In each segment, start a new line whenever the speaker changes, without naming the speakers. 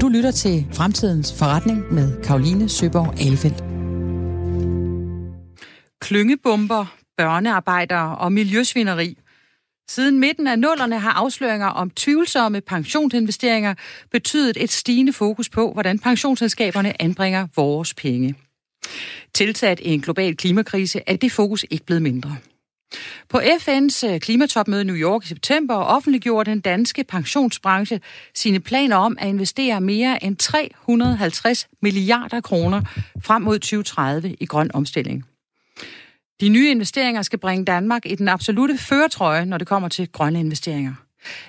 Du lytter til Fremtidens Forretning med Karoline Søborg Alefeldt.
Klyngebomber, børnearbejdere og miljøsvineri. Siden midten af nullerne har afsløringer om tvivlsomme pensionsinvesteringer betydet et stigende fokus på, hvordan pensionsselskaberne anbringer vores penge. Tilsat i en global klimakrise er det fokus ikke blevet mindre. På FN's øh, klimatopmøde i New York i september offentliggjorde den danske pensionsbranche sine planer om at investere mere end 350 milliarder kroner frem mod 2030 i grøn omstilling. De nye investeringer skal bringe Danmark i den absolute føretrøje, når det kommer til grønne investeringer.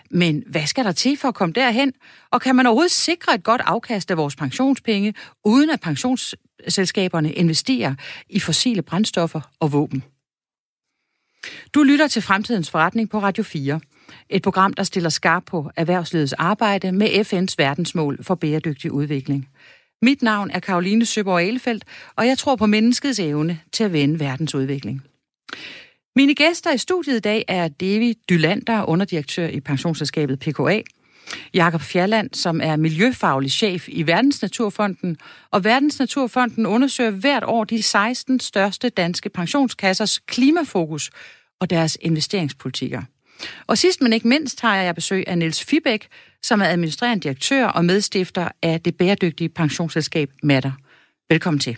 Men hvad skal der til for at komme derhen? Og kan man overhovedet sikre et godt afkast af vores pensionspenge, uden at pensionsselskaberne investerer i fossile brændstoffer og våben? Du lytter til Fremtidens Forretning på Radio 4. Et program, der stiller skarp på erhvervslivets arbejde med FN's verdensmål for bæredygtig udvikling. Mit navn er Karoline Søborg Alefeldt, og jeg tror på menneskets evne til at vende verdens udvikling. Mine gæster i studiet i dag er David Dylander, underdirektør i pensionsselskabet PKA, Jakob Fjalland, som er miljøfaglig chef i Verdensnaturfonden, og Verdensnaturfonden undersøger hvert år de 16 største danske pensionskassers klimafokus og deres investeringspolitikker. Og sidst men ikke mindst har jeg besøg af Niels Fibæk, som er administrerende direktør og medstifter af det bæredygtige pensionsselskab Matter. Velkommen til.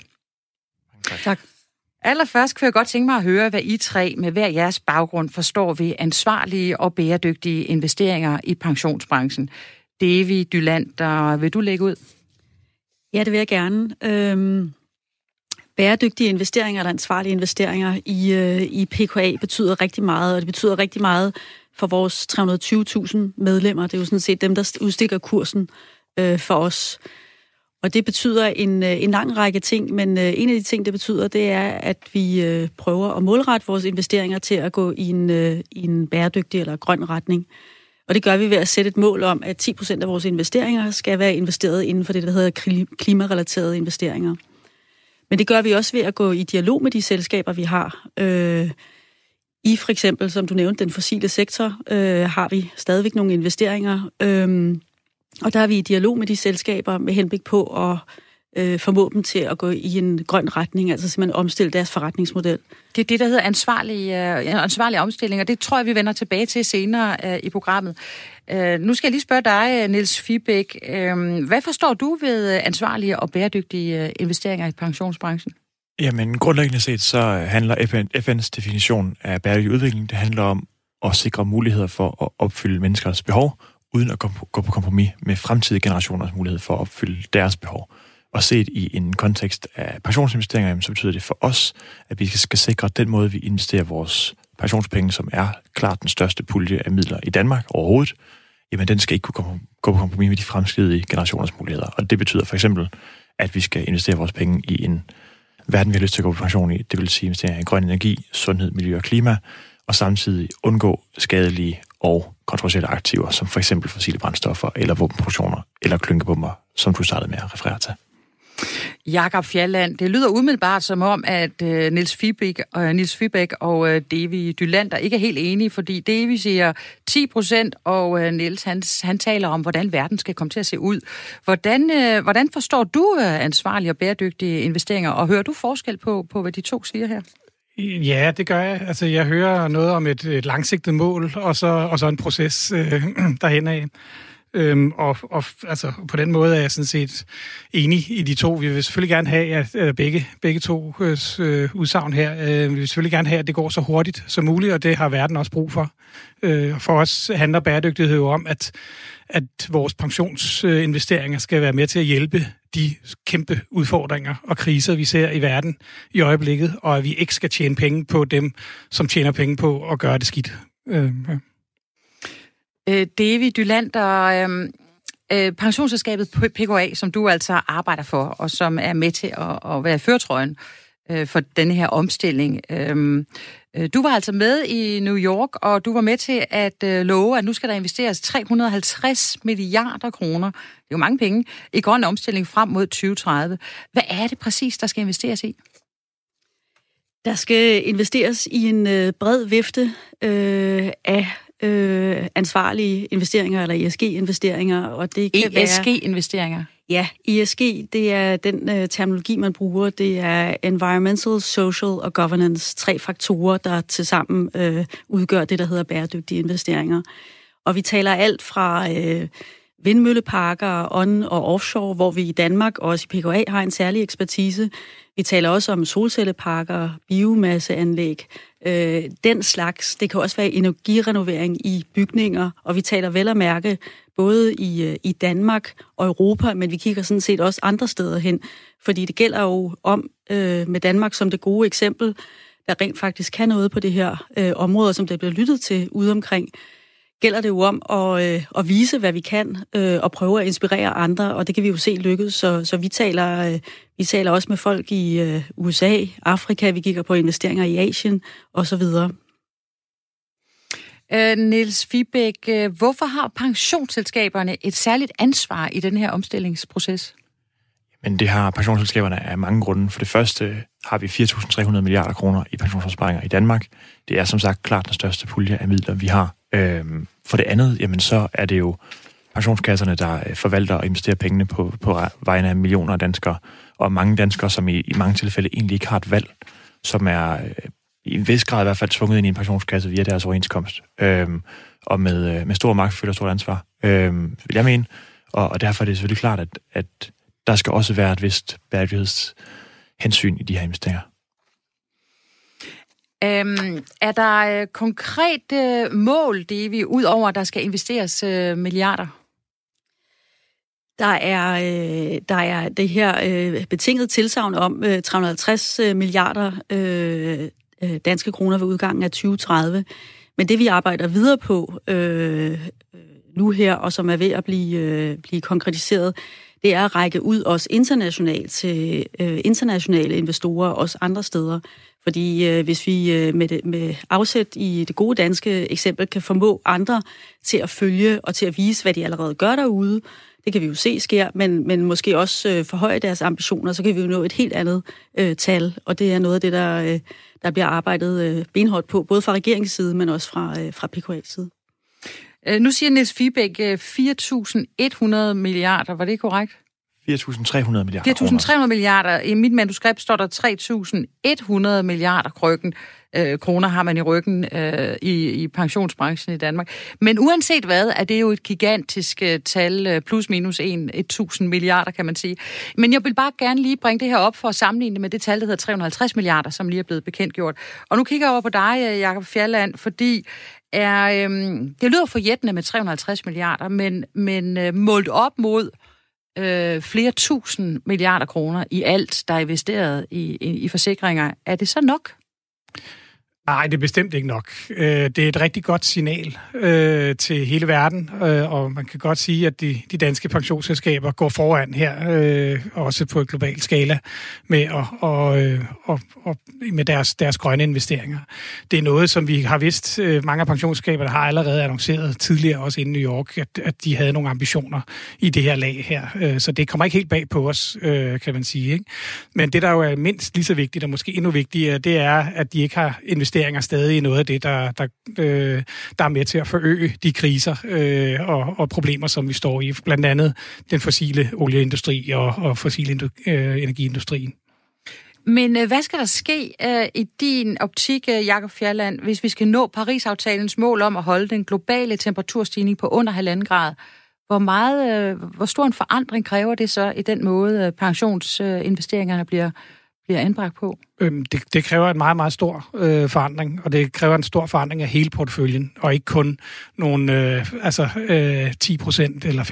Tak. tak.
Allerførst kan jeg godt tænke mig at høre, hvad I tre med hver jeres baggrund forstår ved ansvarlige og bæredygtige investeringer i pensionsbranchen. Devi Dyland, der vil du lægge ud?
Ja, det vil jeg gerne. Øhm, bæredygtige investeringer eller ansvarlige investeringer i, øh, i PKA betyder rigtig meget, og det betyder rigtig meget for vores 320.000 medlemmer. Det er jo sådan set dem, der udstikker kursen øh, for os. Og det betyder en, øh, en lang række ting, men øh, en af de ting, det betyder, det er, at vi øh, prøver at målrette vores investeringer til at gå i en, i en bæredygtig eller grøn retning. Og det gør vi ved at sætte et mål om, at 10 procent af vores investeringer skal være investeret inden for det, der hedder klimarelaterede investeringer. Men det gør vi også ved at gå i dialog med de selskaber, vi har. Øh, I for eksempel, som du nævnte, den fossile sektor, øh, har vi stadigvæk nogle investeringer. Øh, og der er vi i dialog med de selskaber med henblik på at øh, formå dem til at gå i en grøn retning, altså simpelthen omstille deres forretningsmodel.
Det er det, der hedder ansvarlig, øh, ansvarlig omstilling, og det tror jeg, vi vender tilbage til senere øh, i programmet. Øh, nu skal jeg lige spørge dig, øh, Niels Fibæk. Øh, hvad forstår du ved øh, ansvarlige og bæredygtige øh, investeringer i pensionsbranchen?
Jamen, grundlæggende set så handler FN, FN's definition af bæredygtig udvikling, det handler om at sikre muligheder for at opfylde menneskers behov, uden at gå på kompromis med fremtidige generationers mulighed for at opfylde deres behov. Og set i en kontekst af pensionsinvesteringer, så betyder det for os, at vi skal sikre den måde, vi investerer vores pensionspenge, som er klart den største pulje af midler i Danmark overhovedet, jamen den skal ikke kunne gå på kompromis med de fremskridige generationers muligheder. Og det betyder for eksempel, at vi skal investere vores penge i en verden, vi har lyst til at gå på pension i. Det vil sige investere i grøn energi, sundhed, miljø og klima, og samtidig undgå skadelige og kontroversielle aktiver, som for eksempel fossile brændstoffer eller våbenproduktioner eller klyngebomber, som du startede med at referere til.
Jakob Fjalland, det lyder umiddelbart som om, at uh, Niels Fibæk øh, og, Niels Fibæk og Devi Davy Dylander ikke er helt enige, fordi Devi siger 10 procent, og uh, Niels han, han taler om, hvordan verden skal komme til at se ud. Hvordan, hvordan forstår du ansvarlige og bæredygtige investeringer, og hører du forskel på, på hvad de to siger her?
Ja, det gør jeg. Altså, jeg hører noget om et, et langsigtet mål, og så, og så en proces øh, derhen af. Øhm, og, og altså, på den måde er jeg sådan set enig i de to. Vi vil selvfølgelig gerne have, at, at begge, begge to øh, øh, udsagn her, øh, vi vil selvfølgelig gerne have, at det går så hurtigt som muligt, og det har verden også brug for. Øh, for os handler bæredygtighed jo om, at, at vores pensionsinvesteringer skal være med til at hjælpe de kæmpe udfordringer og kriser, vi ser i verden i øjeblikket, og at vi ikke skal tjene penge på dem, som tjener penge på at gøre det skidt. Øh, ja
øh, David Dylander, øh, øh, pensionsselskabet PKA, som du altså arbejder for, og som er med til at, at være førtrøjen øh, for denne her omstilling. Øh, Øh, du var altså med i New York, og du var med til at øh, love, at nu skal der investeres 350 milliarder kroner, det er jo mange penge, i grøn omstilling frem mod 2030. Hvad er det præcis, der skal investeres i?
Der skal investeres i en øh, bred vifte øh, af øh, ansvarlige investeringer eller ESG-investeringer, og det kan
ESG-investeringer?
Ja, ESG, det er den øh, terminologi, man bruger. Det er Environmental, Social og Governance. Tre faktorer, der tilsammen øh, udgør det, der hedder bæredygtige investeringer. Og vi taler alt fra øh, vindmølleparker, on- og offshore, hvor vi i Danmark og også i PKA har en særlig ekspertise. Vi taler også om solcelleparker, biomasseanlæg, øh, den slags. Det kan også være energirenovering i bygninger, og vi taler vel at mærke både i, øh, i Danmark og Europa, men vi kigger sådan set også andre steder hen, fordi det gælder jo om øh, med Danmark som det gode eksempel, der rent faktisk kan noget på det her øh, område, som der bliver lyttet til ude omkring gælder det jo om at, øh, at vise, hvad vi kan, øh, og prøve at inspirere andre, og det kan vi jo se lykkes. Så, så vi, taler, øh, vi taler også med folk i øh, USA, Afrika, vi kigger på investeringer i Asien osv.
Øh, Niels Fibæk, øh, hvorfor har pensionsselskaberne et særligt ansvar i den her omstillingsproces?
Men det har pensionsselskaberne af mange grunde. For det første har vi 4.300 milliarder kroner i pensionsopsparinger i Danmark. Det er som sagt klart den største pulje af midler, vi har. Øhm, for det andet, jamen så er det jo pensionskasserne, der øh, forvalter og investerer pengene på, på vegne af millioner af danskere, og mange danskere, som i, i mange tilfælde egentlig ikke har et valg, som er øh, i en vis grad i hvert fald tvunget ind i en pensionskasse via deres overenskomst. Øhm, og med, øh, med stor magt følger stort ansvar, øhm, vil jeg mene. Og, og derfor er det selvfølgelig klart, at, at der skal også være et vist bæredygtighedshensyn i de her investeringer.
Øhm, er der øh, konkrete mål, det vi ud over, der skal investeres øh, milliarder?
Der er, øh, der er det her øh, betinget tilsavn om øh, 350 øh, milliarder øh, øh, danske kroner ved udgangen af 2030. Men det vi arbejder videre på øh, øh, nu her, og som er ved at blive, øh, blive konkretiseret, det er at række ud også internationalt til øh, internationale investorer, også andre steder. Fordi øh, hvis vi øh, med, det, med afsæt i det gode danske eksempel kan formå andre til at følge og til at vise, hvad de allerede gør derude, det kan vi jo se sker, men, men måske også øh, forhøje deres ambitioner, så kan vi jo nå et helt andet øh, tal, og det er noget af det, der, øh, der bliver arbejdet øh, benhårdt på, både fra regeringens side, men også fra, øh, fra PKA's side.
Øh, nu siger Niels Fibæk øh, 4.100 milliarder, var det korrekt?
4.300 milliarder
4.300 milliarder. I mit manuskript står der 3.100 milliarder krøkken. Øh, kroner har man i ryggen øh, i, i pensionsbranchen i Danmark. Men uanset hvad, er det jo et gigantisk øh, tal, øh, plus minus 1, 1.000 milliarder, kan man sige. Men jeg vil bare gerne lige bringe det her op for at sammenligne det med det tal, der hedder 350 milliarder, som lige er blevet bekendtgjort. Og nu kigger jeg over på dig, øh, Jakob Fjalland, fordi er, øhm, det lyder forjættende med 350 milliarder, men, men øh, målt op mod øh, flere tusind milliarder kroner i alt, der er investeret i, i, i forsikringer. Er det så nok?
Nej, det er bestemt ikke nok. Øh, det er et rigtig godt signal øh, til hele verden, øh, og man kan godt sige, at de, de danske pensionsselskaber går foran her, øh, også på et globalt skala, med, og, og, og, og med deres, deres grønne investeringer. Det er noget, som vi har vidst, mange af pensionsselskaberne har allerede annonceret tidligere, også inden New York, at, at de havde nogle ambitioner i det her lag her. Så det kommer ikke helt bag på os, kan man sige. Ikke? Men det, der jo er mindst lige så vigtigt, og måske endnu vigtigere, det er, at de ikke har investeret investeringer stadig noget af det, der, der, øh, der er med til at forøge de kriser øh, og, og problemer, som vi står i. Blandt andet den fossile olieindustri og, og fossil øh, energiindustrien.
Men øh, hvad skal der ske øh, i din optik, øh, Jakob Fjerland, hvis vi skal nå Paris-aftalens mål om at holde den globale temperaturstigning på under halvanden grad? Hvor, meget, øh, hvor stor en forandring kræver det så i den måde, øh, pensionsinvesteringerne bliver, bliver anbragt på?
Øhm, det, det kræver en meget, meget stor øh, forandring, og det kræver en stor forandring af hele porteføljen, og ikke kun nogle øh, altså, øh, 10% eller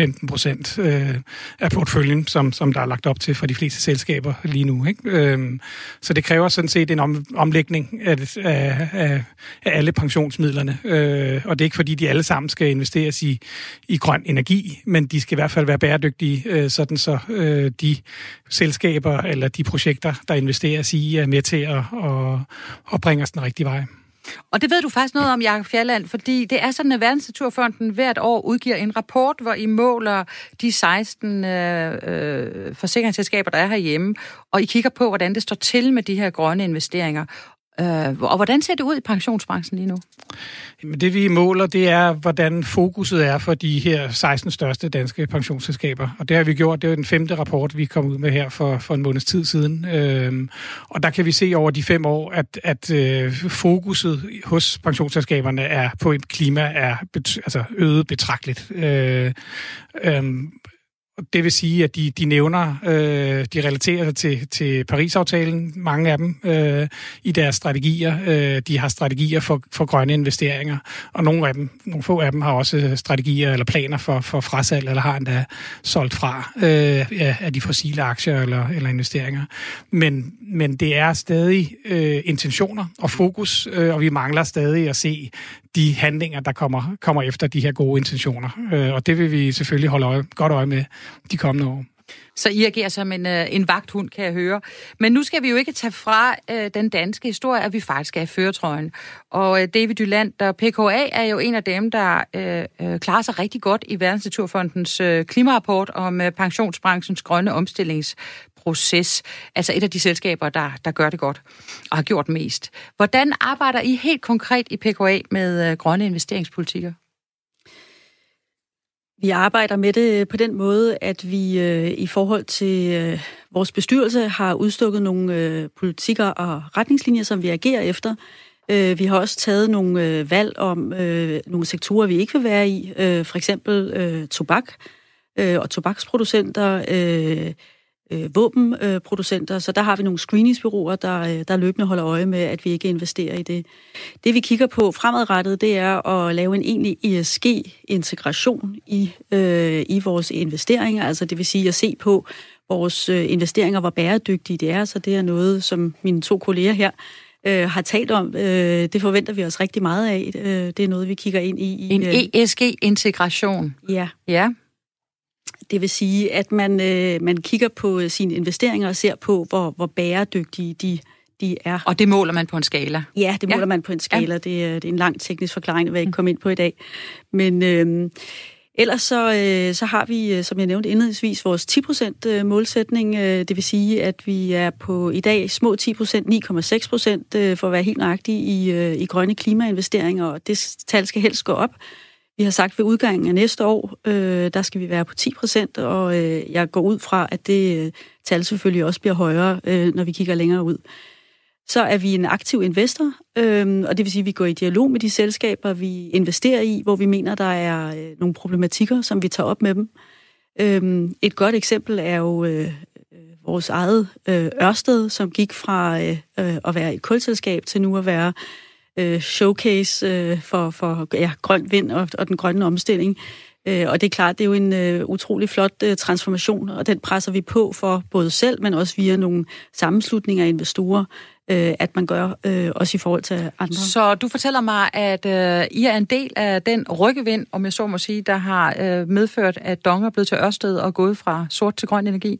15% øh, af porteføljen, som, som der er lagt op til for de fleste selskaber lige nu. Ikke? Øhm, så det kræver sådan set en om, omlægning af, af, af, af alle pensionsmidlerne, øh, og det er ikke fordi, de alle sammen skal investeres i, i grøn energi, men de skal i hvert fald være bæredygtige, øh, sådan så øh, de selskaber eller de projekter, der investeres i, er med til at, at, at bringe os den rigtige vej.
Og det ved du faktisk noget om, Jakob Fjalland, fordi det er sådan, at Verdensnaturfonden hvert år udgiver en rapport, hvor I måler de 16 øh, øh, forsikringsselskaber, der er herhjemme, og I kigger på, hvordan det står til med de her grønne investeringer. Øh, og hvordan ser det ud i pensionsbranchen lige nu?
Jamen, det vi måler, det er, hvordan fokuset er for de her 16 største danske pensionsselskaber. Og det har vi gjort. Det er den femte rapport, vi kom ud med her for, for en måneds tid siden. Øhm, og der kan vi se over de fem år, at, at øh, fokuset hos pensionsselskaberne er på klima er bet, altså øget betragteligt. Øh, øh, det vil sige, at de, de nævner, øh, de relaterer sig til, til Paris-aftalen, mange af dem, øh, i deres strategier. Øh, de har strategier for, for grønne investeringer, og nogle af dem, nogle få af dem har også strategier eller planer for, for frasalg, eller har endda solgt fra øh, af de fossile aktier eller, eller investeringer. Men, men det er stadig øh, intentioner og fokus, øh, og vi mangler stadig at se de handlinger, der kommer, kommer efter de her gode intentioner. Øh, og det vil vi selvfølgelig holde øje, godt øje med de kommende år.
Så I agerer som en, øh, en vagthund, kan jeg høre. Men nu skal vi jo ikke tage fra øh, den danske historie, at vi faktisk er i føretrøjen. Og øh, David Dyland, der PKA, er jo en af dem, der øh, øh, klarer sig rigtig godt i Verdensnaturfondens øh, klimarapport om øh, pensionsbranchens grønne omstillings proces, Altså et af de selskaber, der, der gør det godt og har gjort mest. Hvordan arbejder I helt konkret i PKA med øh, grønne investeringspolitikker?
Vi arbejder med det på den måde, at vi øh, i forhold til øh, vores bestyrelse har udstukket nogle øh, politikker og retningslinjer, som vi agerer efter. Øh, vi har også taget nogle øh, valg om øh, nogle sektorer, vi ikke vil være i. Øh, for eksempel øh, tobak øh, og tobaksproducenter, øh, øh, våbenproducenter, så der har vi nogle screeningsbyråer, der, øh, der løbende holder øje med, at vi ikke investerer i det. Det vi kigger på fremadrettet, det er at lave en egentlig ESG-integration i, øh, i vores investeringer, altså det vil sige at se på vores øh, investeringer, hvor bæredygtige det er, så det er noget, som mine to kolleger her øh, har talt om. Øh, det forventer vi os rigtig meget af. Øh, det er noget, vi kigger ind i. i
en ESG-integration?
Ja.
Ja.
Det vil sige, at man, øh, man kigger på øh, sine investeringer og ser på, hvor, hvor bæredygtige de, de er.
Og det måler man på en skala?
Ja, det måler ja. man på en skala. Ja. Det, er, det er en lang teknisk forklaring, det vil jeg ikke komme ind på i dag. Men øh, ellers så, øh, så har vi, øh, som jeg nævnte indledningsvis, vores 10% øh, målsætning. Det vil sige, at vi er på i dag små 10%, 9,6% for at være helt nøjagtig i, i grønne klimainvesteringer, og det tal skal helst gå op. Vi har sagt, at ved udgangen af næste år, øh, der skal vi være på 10 procent, og øh, jeg går ud fra, at det øh, tal selvfølgelig også bliver højere, øh, når vi kigger længere ud. Så er vi en aktiv investor, øh, og det vil sige, at vi går i dialog med de selskaber, vi investerer i, hvor vi mener, der er øh, nogle problematikker, som vi tager op med dem. Øh, et godt eksempel er jo øh, øh vores eget øh, Ørsted, som gik fra øh, øh at være et kulselskab til nu at være øh, Øh, showcase øh, for, for ja, grøn vind og, og den grønne omstilling. Øh, og det er klart, det er jo en øh, utrolig flot øh, transformation, og den presser vi på for både selv, men også via nogle sammenslutninger af investorer, øh, at man gør øh, også i forhold til andre.
Så du fortæller mig, at øh, I er en del af den rykkevind, om jeg så må sige, der har øh, medført, at Dong er blevet til Ørsted og gået fra sort til grøn energi?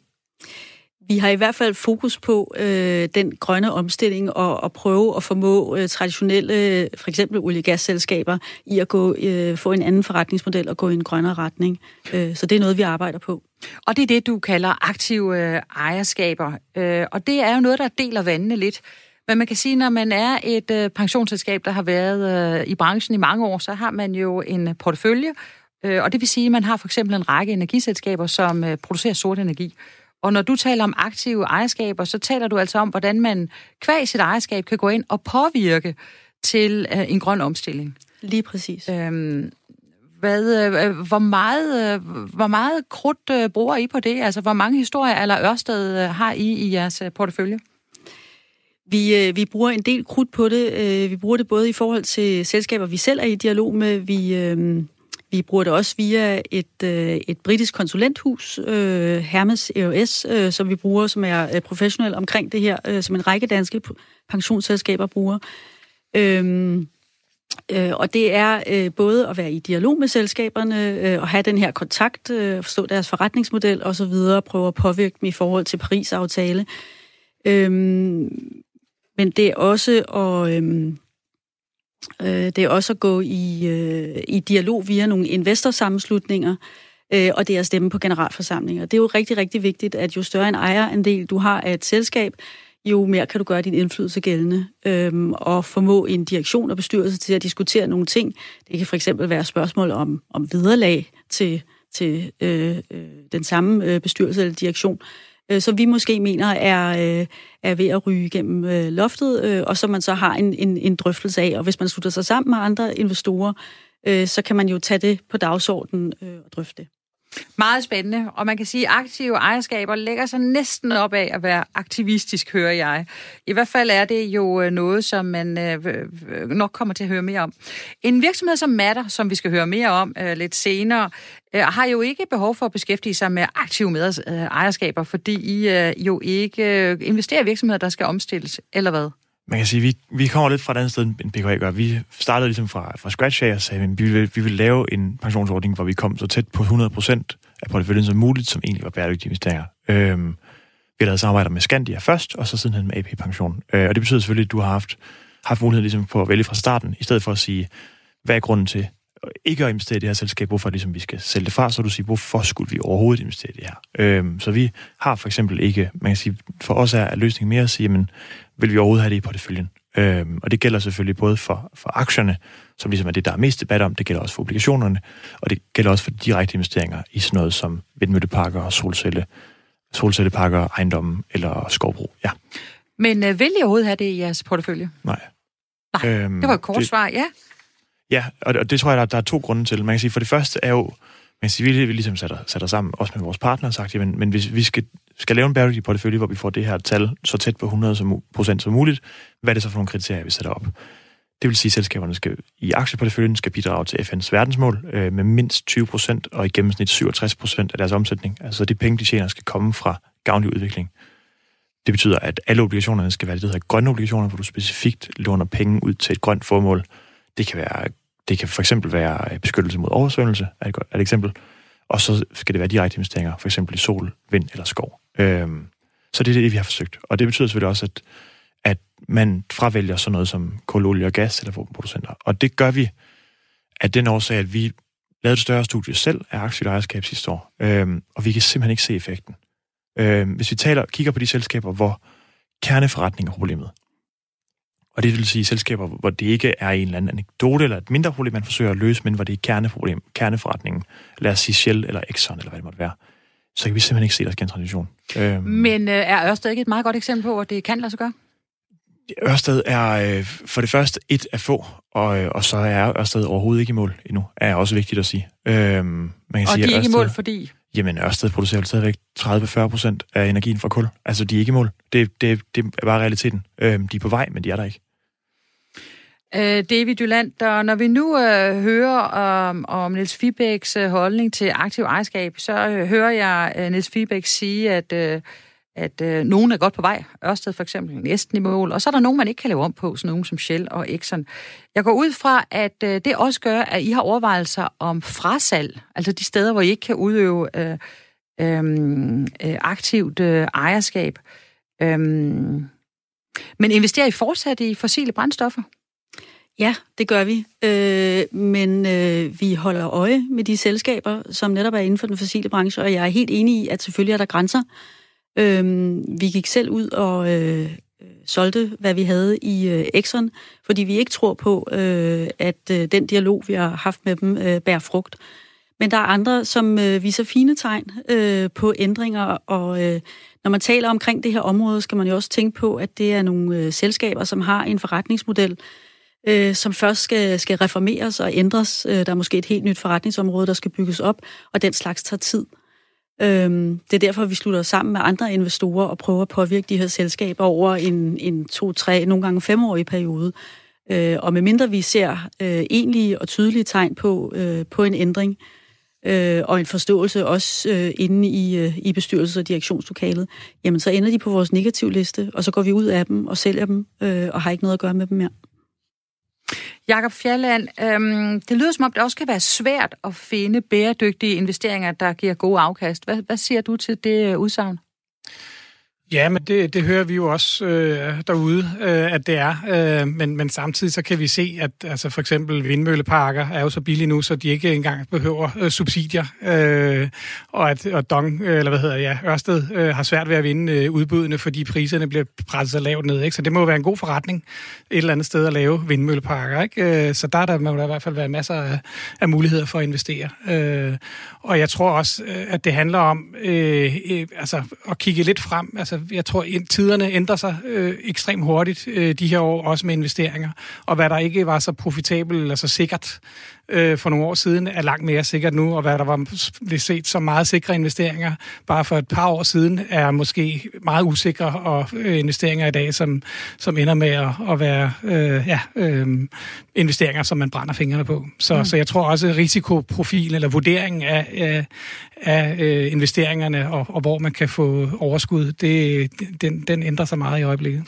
Vi har i hvert fald fokus på øh, den grønne omstilling og, og prøve at formå øh, traditionelle, for eksempel olie- og gasselskaber, i at gå, øh, få en anden forretningsmodel og gå i en grønnere retning. Øh, så det er noget, vi arbejder på.
Og det er det, du kalder aktive øh, ejerskaber. Øh, og det er jo noget, der deler vandene lidt. Men man kan sige, når man er et øh, pensionsselskab, der har været øh, i branchen i mange år, så har man jo en portefølje, øh, og det vil sige, at man har for eksempel en række energiselskaber, som øh, producerer sort energi. Og når du taler om aktive ejerskaber, så taler du altså om, hvordan man kvæg sit ejerskab kan gå ind og påvirke til øh, en grøn omstilling.
Lige præcis. Øhm,
hvad, øh, hvor, meget, øh, hvor meget krudt øh, bruger I på det? Altså, hvor mange historier eller Ørsted øh, har I i jeres øh, portefølje?
Vi, øh, vi bruger en del krudt på det. Øh, vi bruger det både i forhold til selskaber, vi selv er i dialog med. Vi, øh, vi bruger det også via et, øh, et britisk konsulenthus, øh, Hermes EOS, øh, som vi bruger, som er øh, professionel omkring det her, øh, som en række danske pensionsselskaber bruger. Øhm, øh, og det er øh, både at være i dialog med selskaberne, øh, og have den her kontakt, øh, forstå deres forretningsmodel osv., prøve at påvirke dem i forhold til Paris-aftale. Øhm, men det er også at... Øh, Øh, det er også at gå i, øh, i dialog via nogle investorsammenslutninger, øh, og det er at stemme på generalforsamlinger. Det er jo rigtig, rigtig vigtigt, at jo større en ejerandel du har af et selskab, jo mere kan du gøre din indflydelse gældende, øhm, og formå en direktion og bestyrelse til at diskutere nogle ting. Det kan for eksempel være spørgsmål om, om vederlag til, til øh, øh, den samme øh, bestyrelse eller direktion, øh, Øh, som vi måske mener er, øh, er ved at ryge gennem øh, loftet, øh, og som man så har en, en, en drøftelse af. Og hvis man slutter sig sammen med andre investorer, øh, så kan man jo tage det på dagsordenen øh, og drøfte det.
Meget spændende, og man kan sige, at aktive ejerskaber lægger sig næsten op af at være aktivistisk, hører jeg. I hvert fald er det jo øh, noget, som man øh, nok kommer til at høre mere om. En virksomhed som Matter, som vi skal høre mere om øh, lidt senere, har jo ikke behov for at beskæftige sig med aktive med, ejerskaber, fordi I jo ikke investerer i virksomheder, der skal omstilles, eller hvad?
Man kan sige, vi, vi kommer lidt fra et andet sted, end PKA gør. Vi startede ligesom fra, fra scratch af og sagde, at vi ville, vi ville lave en pensionsordning, hvor vi kom så tæt på 100% af porteføljen som muligt, som egentlig var bæredygtige investeringer. Øhm, vi har lavet samarbejder med Scandia først, og så sidenhen med AP Pension. Øh, og det betyder selvfølgelig, at du har haft, haft mulighed ligesom på at vælge fra starten, i stedet for at sige, hvad er grunden til ikke at investere i det her selskab, hvorfor ligesom vi skal sælge det fra, så du siger, hvorfor skulle vi overhovedet investere i det her? Øhm, så vi har for eksempel ikke, man kan sige, for os er løsningen mere at sige, men vil vi overhovedet have det i porteføljen? Øhm, og det gælder selvfølgelig både for, for aktierne, som ligesom er det, der er mest debat om, det gælder også for obligationerne, og det gælder også for direkte investeringer i sådan noget som vindmølleparker og solcelle, solcelleparker, ejendomme eller skovbrug. Ja.
Men øh, vil I overhovedet have det i jeres portefølje?
Nej.
Nej, øhm, det var et kort det, svar, ja.
Ja, og det, og det tror jeg, der, der er to grunde til. Man kan sige, for det første er jo, man kan sige, vi, vi ligesom sætter, sætter sammen, også med vores partner, og sagt, jamen, men hvis vi skal, skal lave en bæredygtig portefølje, hvor vi får det her tal så tæt på 100 som, procent som muligt, hvad er det så for nogle kriterier, vi sætter op? Det vil sige, at selskaberne skal, i aktieporteføljen skal bidrage til FN's verdensmål øh, med mindst 20 procent og i gennemsnit 67 procent af deres omsætning. Altså de penge, de tjener, skal komme fra gavnlig udvikling. Det betyder, at alle obligationerne skal være det, der hedder grønne obligationer, hvor du specifikt låner penge ud til et grønt formål. Det kan være det kan for eksempel være øh, beskyttelse mod oversvømmelse, er et, er et eksempel. Og så skal det være direkte investeringer, for eksempel i sol, vind eller skov. Øhm, så det er det, vi har forsøgt. Og det betyder selvfølgelig også, at, at man fravælger sådan noget som kul, olie og gas eller våbenproducenter. Og det gør vi af den årsag, at vi lavede et større studie selv af aktivt ejerskab sidste år, øhm, og vi kan simpelthen ikke se effekten. Øhm, hvis vi taler, kigger på de selskaber, hvor kerneforretning er problemet, og det vil sige selskaber, hvor det ikke er en eller anden anekdote eller et mindre problem, man forsøger at løse, men hvor det er kerneproblem, kerneforretningen. Lad os sige Shell eller Exxon, eller hvad det måtte være. Så kan vi simpelthen ikke se deres gentransition.
Øhm. Men øh, er Ørsted ikke et meget godt eksempel på, at det kan lade sig gøre?
Ørsted er øh, for det første et af få, og, øh, og så er Ørsted overhovedet ikke i mål endnu, er også vigtigt at sige. Øhm, man
kan og sige, de er ikke i mål, fordi?
Jamen, Ørsted producerer jo stadigvæk 30-40 procent af energien fra kul. Altså, de er ikke i mål. Det, det, det er bare realiteten. Øhm, de er på vej, men de er der ikke.
Øh, David Dyland, der, når vi nu øh, hører om, om Niels Fibæks øh, holdning til aktiv ejerskab, så øh, hører jeg øh, Niels Fibæk sige, at, øh, at øh, nogen er godt på vej. Ørsted for eksempel næsten i mål. Og så er der nogen, man ikke kan lave om på, sådan nogen som Shell og Exxon. Jeg går ud fra, at øh, det også gør, at I har overvejelser om frasalg, altså de steder, hvor I ikke kan udøve øh, øhm, øh aktivt øh, ejerskab. Øh, men investerer I fortsat i fossile brændstoffer?
Ja, det gør vi. Øh, men øh, vi holder øje med de selskaber, som netop er inden for den fossile branche, og jeg er helt enig i, at selvfølgelig er der grænser. Øh, vi gik selv ud og øh, øh, solgte, hvad vi havde i øh, Exxon, fordi vi ikke tror på, øh, at øh, den dialog, vi har haft med dem, øh, bærer frugt. Men der er andre, som øh, viser fine tegn øh, på ændringer, og øh, når man taler omkring det her område, skal man jo også tænke på, at det er nogle øh, selskaber, som har en forretningsmodel, øh, som først skal, skal reformeres og ændres. Øh, der er måske et helt nyt forretningsområde, der skal bygges op, og den slags tager tid. Øh, det er derfor, vi slutter sammen med andre investorer og prøver at påvirke de her selskaber over en, en to, tre, nogle gange femårig periode. Øh, og medmindre vi ser øh, egentlige og tydelige tegn på, øh, på en ændring, øh, og en forståelse også øh, inde i, øh, i bestyrelses- og direktionslokalet, jamen så ender de på vores negativliste, og så går vi ud af dem og sælger dem, øh, og har ikke noget at gøre med dem mere.
Jakob Fjalland, øhm, det lyder som om, det også kan være svært at finde bæredygtige investeringer, der giver gode afkast. Hvad, hvad siger du til det øh, udsagn?
Ja, men det, det hører vi jo også øh, derude, øh, at det er. Øh, men, men samtidig så kan vi se, at altså for eksempel vindmølleparker er jo så billige nu, så de ikke engang behøver øh, subsidier. Øh, og at og Dong, øh, eller hvad hedder ja, Ørsted øh, har svært ved at vinde øh, udbudene, fordi priserne bliver presset så lavt ned. Ikke? Så det må jo være en god forretning et eller andet sted at lave vindmølleparker. Ikke? Øh, så der, der må der i hvert fald være masser af, af muligheder for at investere. Øh, og jeg tror også, øh, at det handler om øh, øh, altså at kigge lidt frem. Altså, Altså, jeg tror, at tiderne ændrer sig øh, ekstremt hurtigt øh, de her år, også med investeringer. Og hvad der ikke var så profitabelt eller så sikkert øh, for nogle år siden, er langt mere sikkert nu. Og hvad der var blev set som meget sikre investeringer bare for et par år siden, er måske meget usikre og øh, investeringer i dag, som, som ender med at, at være øh, ja, øh, investeringer, som man brænder fingrene på. Så, mm. så jeg tror også, at risikoprofilen eller vurderingen af, af, af øh, investeringerne og, og hvor man kan få overskud, det, den, den ændrer sig meget i øjeblikket.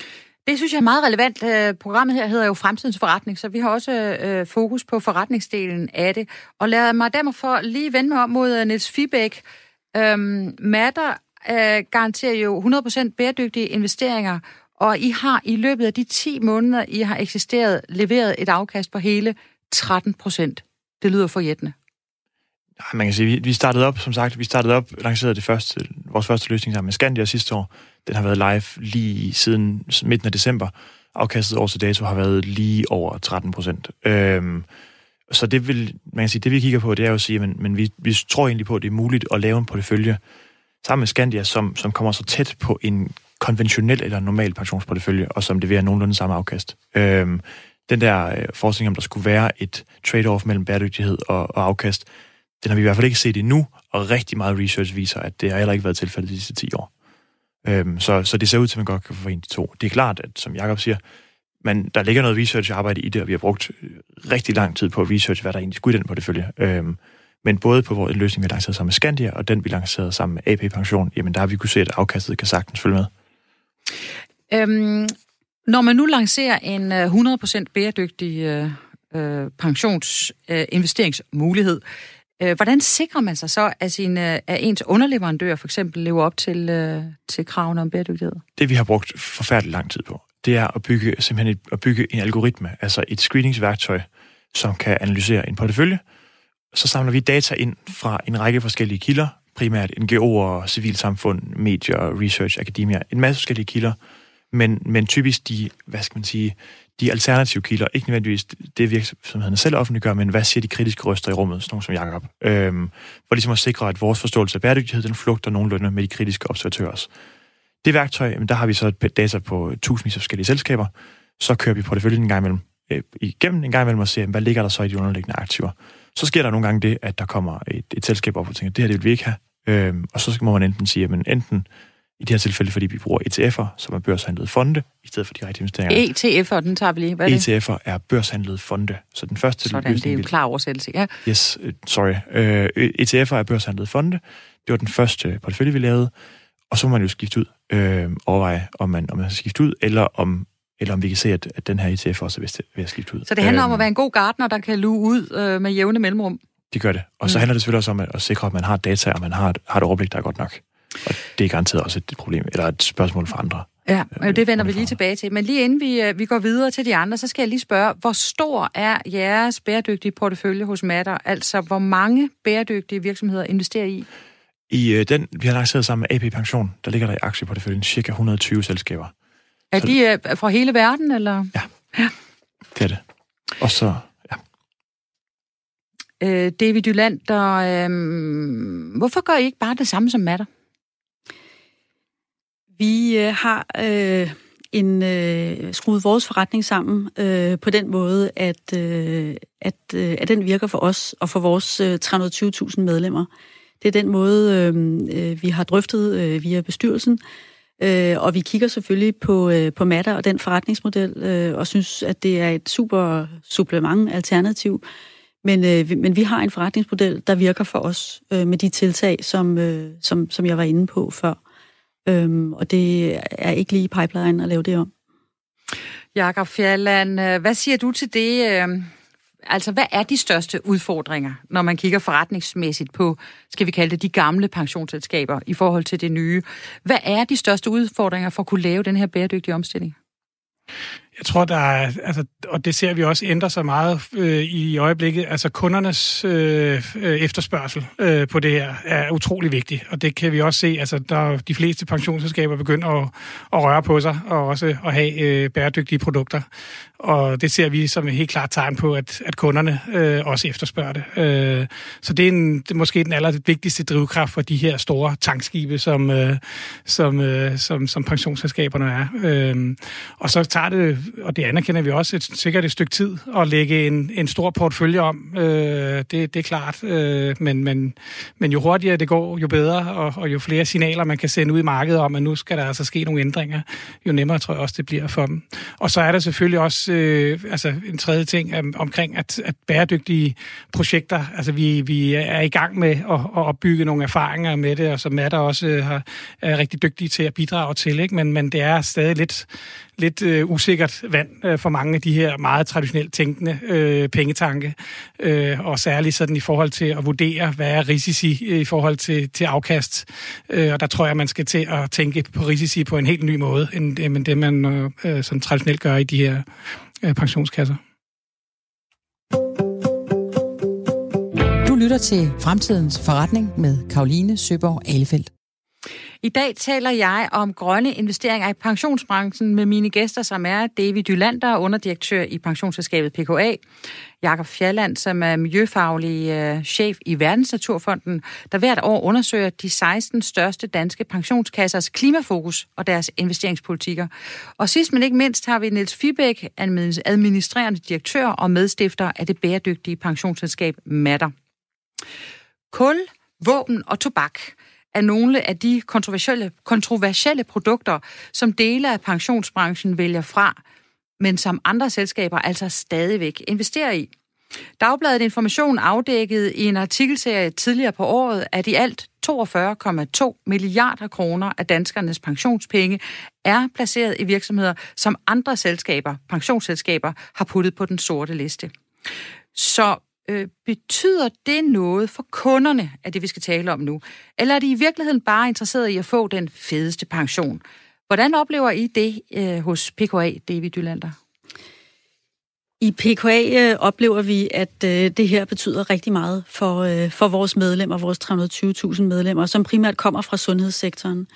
Det synes jeg er meget relevant. Øh, programmet her hedder jo Fremtidens Forretning, så vi har også øh, fokus på forretningsdelen af det. Og lad mig derfor lige vende mig om mod øh, Niels Fibæk. Øhm, Matter øh, garanterer jo 100% bæredygtige investeringer, og I har i løbet af de 10 måneder, I har eksisteret, leveret et afkast på hele 13% Det lyder forjættende.
Man kan sige, vi, vi startede op, som sagt, vi startede op, lancerede det første, vores første løsning sammen med Scandia sidste år. Den har været live lige siden midten af december. Afkastet år til dato har været lige over 13 procent. Øhm, så det vil, man kan sige, det vi kigger på, det er jo at sige, men, men vi, vi tror egentlig på, at det er muligt at lave en portefølje sammen med Skandia, som, som kommer så tæt på en konventionel eller normal pensionsportefølje, og som leverer nogenlunde samme afkast. Øhm, den der øh, forskning om, der skulle være et trade-off mellem bæredygtighed og, og afkast, den har vi i hvert fald ikke set endnu, og rigtig meget research viser, at det har heller ikke været tilfældet de sidste 10 år. Øhm, så, så det ser ud til, at man godt kan forene de to. Det er klart, at som Jakob siger, men der ligger noget research-arbejde i det, og vi har brugt øh, rigtig lang tid på at research, hvad der egentlig skulle i den portefølje. Øhm, men både på vores løsning, vi lancerede sammen med Scandia, og den, vi lancerede sammen med AP Pension, jamen der har vi kunne se, at afkastet kan sagtens følge med.
Øhm, når man nu lancerer en øh, 100% bæredygtig øh, øh pensionsinvesteringsmulighed, Øh, Øh, hvordan sikrer man sig så, at, sine, øh, at ens underleverandør for eksempel lever op til, øh, til kravene om bæredygtighed?
Det vi har brugt forfærdelig lang tid på, det er at bygge, simpelthen et, at bygge en algoritme, altså et screeningsværktøj, som kan analysere en portefølje. Så samler vi data ind fra en række forskellige kilder, primært NGO'er, civilsamfund, medier, research, akademia, en masse forskellige kilder, men, men typisk de, hvad skal man sige, de alternative kilder, ikke nødvendigvis det virksomhederne selv offentliggør, men hvad siger de kritiske røster i rummet, sådan nogle som Jacob, øhm, for ligesom at sikre, at vores forståelse af bæredygtighed, den flugter nogenlunde med de kritiske observatører. Det værktøj, der har vi så data på tusindvis af forskellige selskaber, så kører vi porteføljen en gang imellem, øh, igennem en gang imellem og ser, hvad ligger der så i de underliggende aktiver. Så sker der nogle gange det, at der kommer et, et selskab op og tænker, det her det vil vi ikke have, øhm, og så må man enten sige, at enten i det her tilfælde, fordi vi bruger ETF'er, som er børshandlede fonde, i stedet for direkte investeringer.
ETF'er, den tager vi lige. Hvad
er det? ETF'er er børshandlede fonde. Så den første
Sådan, det er jo klar oversættelse, ja.
Yes, uh, sorry. Øh, ETF'er er børshandlede fonde. Det var den første portefølje, vi lavede. Og så må man jo skifte ud, uh, overveje, om man, om man skal skifte ud, eller om eller om vi kan se, at, at den her ETF også er ved at skifte ud.
Så det handler um, om at være en god gartner, der kan luge ud uh, med jævne mellemrum?
Det gør det. Og mm. så handler det selvfølgelig også om at, at sikre, at man har data, og man har, har et overblik, der er godt nok. Og det er garanteret også et problem, eller et spørgsmål for andre.
Ja, og det vender vi lige tilbage til. Men lige inden vi, øh, vi går videre til de andre, så skal jeg lige spørge, hvor stor er jeres bæredygtige portefølje hos Matter? Altså, hvor mange bæredygtige virksomheder investerer I?
I øh, den, vi har lanceret sammen med AP Pension, der ligger der i aktieporteføljen cirka 120 selskaber.
Er så de øh, fra hele verden, eller?
Ja, ja. det er det. Og så, ja.
Øh, David Jylland, der, øh, hvorfor gør I ikke bare det samme som Matter?
Vi øh, har øh, en øh, skruet vores forretning sammen øh, på den måde, at, øh, at, øh, at den virker for os og for vores øh, 320.000 medlemmer. Det er den måde, øh, øh, vi har drøftet øh, via bestyrelsen, øh, og vi kigger selvfølgelig på, øh, på Matter og den forretningsmodel, øh, og synes, at det er et super supplement, alternativ. Men, øh, vi, men vi har en forretningsmodel, der virker for os øh, med de tiltag, som, øh, som, som jeg var inde på før. Øhm, og det er ikke lige i pipeline at lave det om.
Jakob Fjalland, øh, hvad siger du til det? Øhm, altså, hvad er de største udfordringer, når man kigger forretningsmæssigt på, skal vi kalde det, de gamle pensionsselskaber i forhold til det nye? Hvad er de største udfordringer for at kunne lave den her bæredygtige omstilling?
Jeg tror, der er, altså, og det ser vi også ændre sig meget øh, i øjeblikket. Altså kundernes øh, øh, efterspørgsel øh, på det her er utrolig vigtig, og det kan vi også se. Altså, der de fleste pensionsselskaber begynder at, at røre på sig og også at have øh, bæredygtige produkter. Og det ser vi som et helt klart tegn på, at, at kunderne øh, også efterspørger det. Øh, så det er, en, det er måske den aller vigtigste drivkraft for de her store tankskibe, som, øh, som, øh, som, som pensionsselskaberne er. Øh, og så tager det og det anerkender vi også, et, sikkert et stykke tid at lægge en, en stor portefølje om. Øh, det, det er klart, øh, men, men, men jo hurtigere det går, jo bedre, og, og jo flere signaler man kan sende ud i markedet om, at nu skal der altså ske nogle ændringer, jo nemmere tror jeg også, det bliver for dem. Og så er der selvfølgelig også øh, altså en tredje ting um, omkring, at, at bæredygtige projekter, altså vi, vi er i gang med at, at opbygge nogle erfaringer med det, og som Matt også øh, har, er rigtig dygtige til at bidrage til, ikke? Men, men det er stadig lidt, lidt øh, usikkert vand øh, for mange af de her meget traditionelt tænkende øh, pengetanke, øh, og særligt sådan i forhold til at vurdere, hvad er risici øh, i forhold til, til afkast. Øh, og der tror jeg, man skal til at tænke på risici på en helt ny måde, end, end det, man øh, øh sådan traditionelt gør i de her øh, pensionskasser.
Du lytter til Fremtidens Forretning med Karoline Søborg Alefeldt.
I dag taler jeg om grønne investeringer i pensionsbranchen med mine gæster, som er David Dylander, underdirektør i pensionsselskabet PKA, Jakob Fjalland, som er miljøfaglig øh, chef i Verdensnaturfonden, der hvert år undersøger de 16 største danske pensionskassers klimafokus og deres investeringspolitikker. Og sidst men ikke mindst har vi Niels Fibæk, administrerende direktør og medstifter af det bæredygtige pensionsselskab Matter. Kul, våben og tobak – af nogle af de kontroversielle, kontroversielle produkter, som dele af pensionsbranchen vælger fra, men som andre selskaber altså stadigvæk investerer i. Dagbladet Information afdækkede i en artikelserie tidligere på året, at i alt 42,2 milliarder kroner af danskernes pensionspenge er placeret i virksomheder, som andre selskaber, pensionsselskaber, har puttet på den sorte liste. Så Øh, betyder det noget for kunderne af det, vi skal tale om nu? Eller er de i virkeligheden bare interesseret i at få den fedeste pension? Hvordan oplever I det øh, hos PKA, David Dylander?
I PKA øh, oplever vi, at øh, det her betyder rigtig meget for, øh, for vores medlemmer, vores 320.000 medlemmer, som primært kommer fra sundhedssektoren.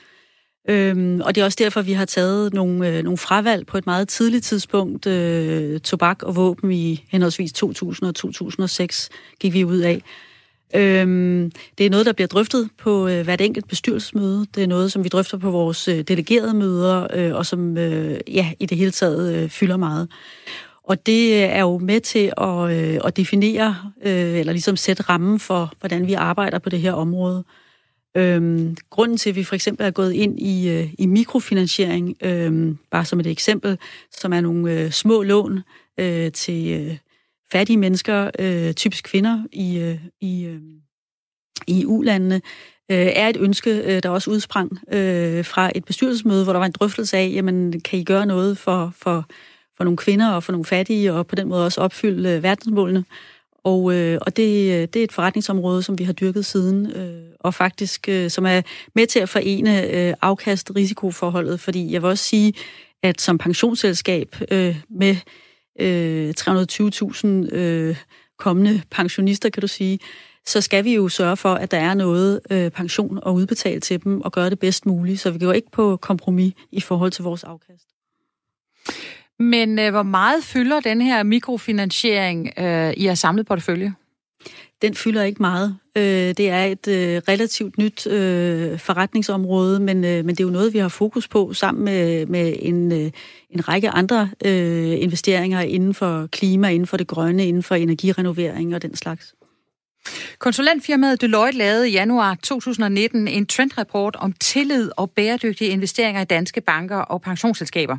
Øhm, og det er også derfor, vi har taget nogle, øh, nogle fravalg på et meget tidligt tidspunkt. Øh, tobak og våben i henholdsvis 2000 og 2006 gik vi ud af. Øhm, det er noget, der bliver drøftet på øh, hvert enkelt bestyrelsesmøde. Det er noget, som vi drøfter på vores øh, delegerede møder, øh, og som øh, ja, i det hele taget øh, fylder meget. Og det øh, er jo med til at, øh, at definere, øh, eller ligesom sætte rammen for, hvordan vi arbejder på det her område. Øhm, grunden til, at vi for eksempel er gået ind i, øh, i mikrofinansiering, øhm, bare som et eksempel, som er nogle øh, små lån øh, til øh, fattige mennesker, øh, typisk kvinder i, øh, i, øh, i ulandene, øh, er et ønske, øh, der også udsprang øh, fra et bestyrelsesmøde, hvor der var en drøftelse af, jamen, kan I gøre noget for, for, for nogle kvinder og for nogle fattige, og på den måde også opfylde øh, verdensmålene. Og, øh, og det, øh, det er et forretningsområde, som vi har dyrket siden, øh, og faktisk øh, som er med til at forene øh, afkast-risikoforholdet, fordi jeg vil også sige, at som pensionsselskab øh, med øh, 320.000 øh, kommende pensionister, kan du sige, så skal vi jo sørge for, at der er noget øh, pension og udbetale til dem, og gøre det bedst muligt, så vi går ikke på kompromis i forhold til vores afkast.
Men øh, hvor meget fylder den her mikrofinansiering øh, i jeres samlet portefølje?
Den fylder ikke meget. Øh, det er et øh, relativt nyt øh, forretningsområde, men, øh, men det er jo noget, vi har fokus på sammen med, med en, øh, en række andre øh, investeringer inden for klima, inden for det grønne, inden for energirenovering og den slags.
Konsulentfirmaet Deloitte lavede i januar 2019 en trendrapport om tillid og bæredygtige investeringer i danske banker og pensionsselskaber.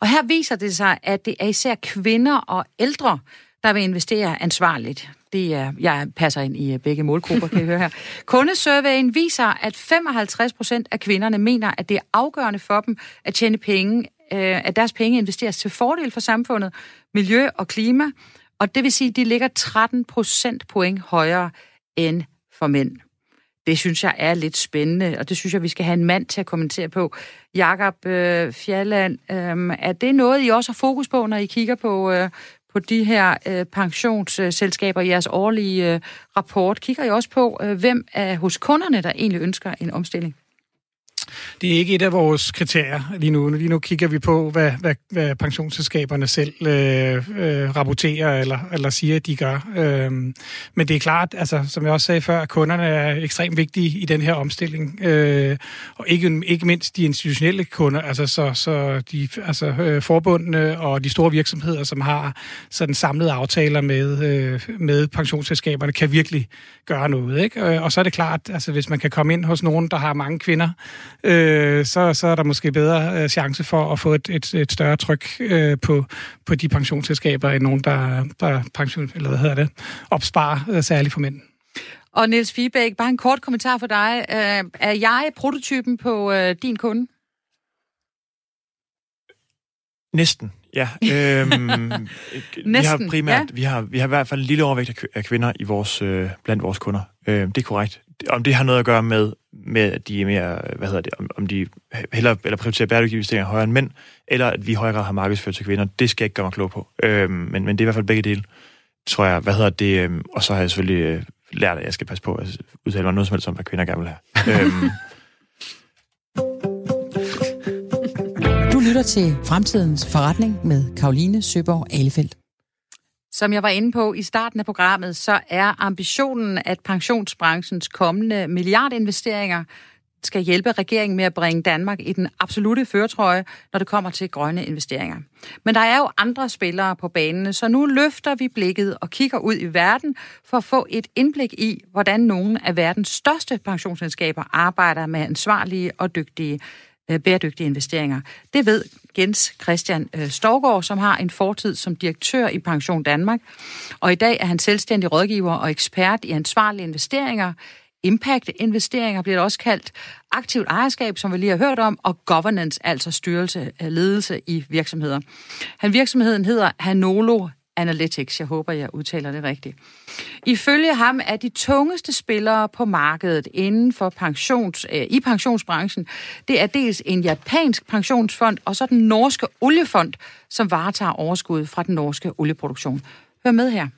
Og her viser det sig, at det er især kvinder og ældre, der vil investere ansvarligt. Det er, jeg passer ind i begge målgrupper, kan I høre her. Kundesurveyen viser, at 55 procent af kvinderne mener, at det er afgørende for dem at tjene penge, øh, at deres penge investeres til fordel for samfundet, miljø og klima. Og det vil sige, at de ligger 13 procent point højere end for mænd. Det synes jeg er lidt spændende, og det synes jeg, vi skal have en mand til at kommentere på. Jakob øh, Fjalland, øh, er det noget, I også har fokus på, når I kigger på, øh, på de her øh, pensionsselskaber i jeres årlige øh, rapport? Kigger I også på, øh, hvem er hos kunderne, der egentlig ønsker en omstilling?
Det er ikke et af vores kriterier lige nu. Lige nu kigger vi på, hvad, hvad, hvad pensionsselskaberne selv øh, øh, rapporterer eller, eller siger, at de gør. Øh, men det er klart, altså, som jeg også sagde før, at kunderne er ekstremt vigtige i den her omstilling. Øh, og ikke, ikke mindst de institutionelle kunder, altså, så, så de altså, øh, forbundene og de store virksomheder, som har sådan samlede aftaler med, øh, med pensionsselskaberne, kan virkelig gøre noget. Ikke? Øh, og så er det klart, altså, hvis man kan komme ind hos nogen, der har mange kvinder, øh, så, så er der måske bedre øh, chance for at få et, et, et større tryk øh, på, på de pensionsselskaber, end nogen, der, der pension, eller hvad hedder det, opsparer øh, særligt for mænd.
Og Niels Fiebæk, bare en kort kommentar for dig. Øh, er jeg prototypen på øh, din kunde?
Næsten, ja. Øhm, Næsten, vi har primært, ja. vi, har, vi har i hvert fald en lille overvægt af kvinder i vores, øh, blandt vores kunder. Øh, det er korrekt. Om det har noget at gøre med, med at de er mere, hvad hedder det, om, om de hellere eller prioriterer bæredygtige investeringer højere end mænd, eller at vi i højere grad har markedsført til kvinder, det skal jeg ikke gøre mig klog på. Øh, men, men det er i hvert fald begge dele, tror jeg. Hvad hedder det? Øh, og så har jeg selvfølgelig øh, lært, at jeg skal passe på at udtale mig noget som helst om, hvad kvinder gerne vil have. øhm.
du lytter til Fremtidens Forretning med Karoline Søborg Alefeldt.
Som jeg var inde på i starten af programmet, så er ambitionen, at pensionsbranchens kommende milliardinvesteringer skal hjælpe regeringen med at bringe Danmark i den absolute førtrøje, når det kommer til grønne investeringer. Men der er jo andre spillere på banen, så nu løfter vi blikket og kigger ud i verden for at få et indblik i, hvordan nogle af verdens største pensionsselskaber arbejder med ansvarlige og dygtige øh, bæredygtige investeringer. Det ved Jens Christian øh, Storgård, som har en fortid som direktør i Pension Danmark. Og i dag er han selvstændig rådgiver og ekspert i ansvarlige investeringer. Impact-investeringer bliver det også kaldt. Aktivt ejerskab, som vi lige har hørt om, og governance, altså styrelse øh, ledelse i virksomheder. Han virksomheden hedder Hanolo Analytics. Jeg håber, jeg udtaler det rigtigt. Ifølge ham er de tungeste spillere på markedet inden for pensions, øh, i pensionsbranchen, det er dels en japansk pensionsfond, og så den norske oliefond, som varetager overskud fra den norske olieproduktion. Hør med her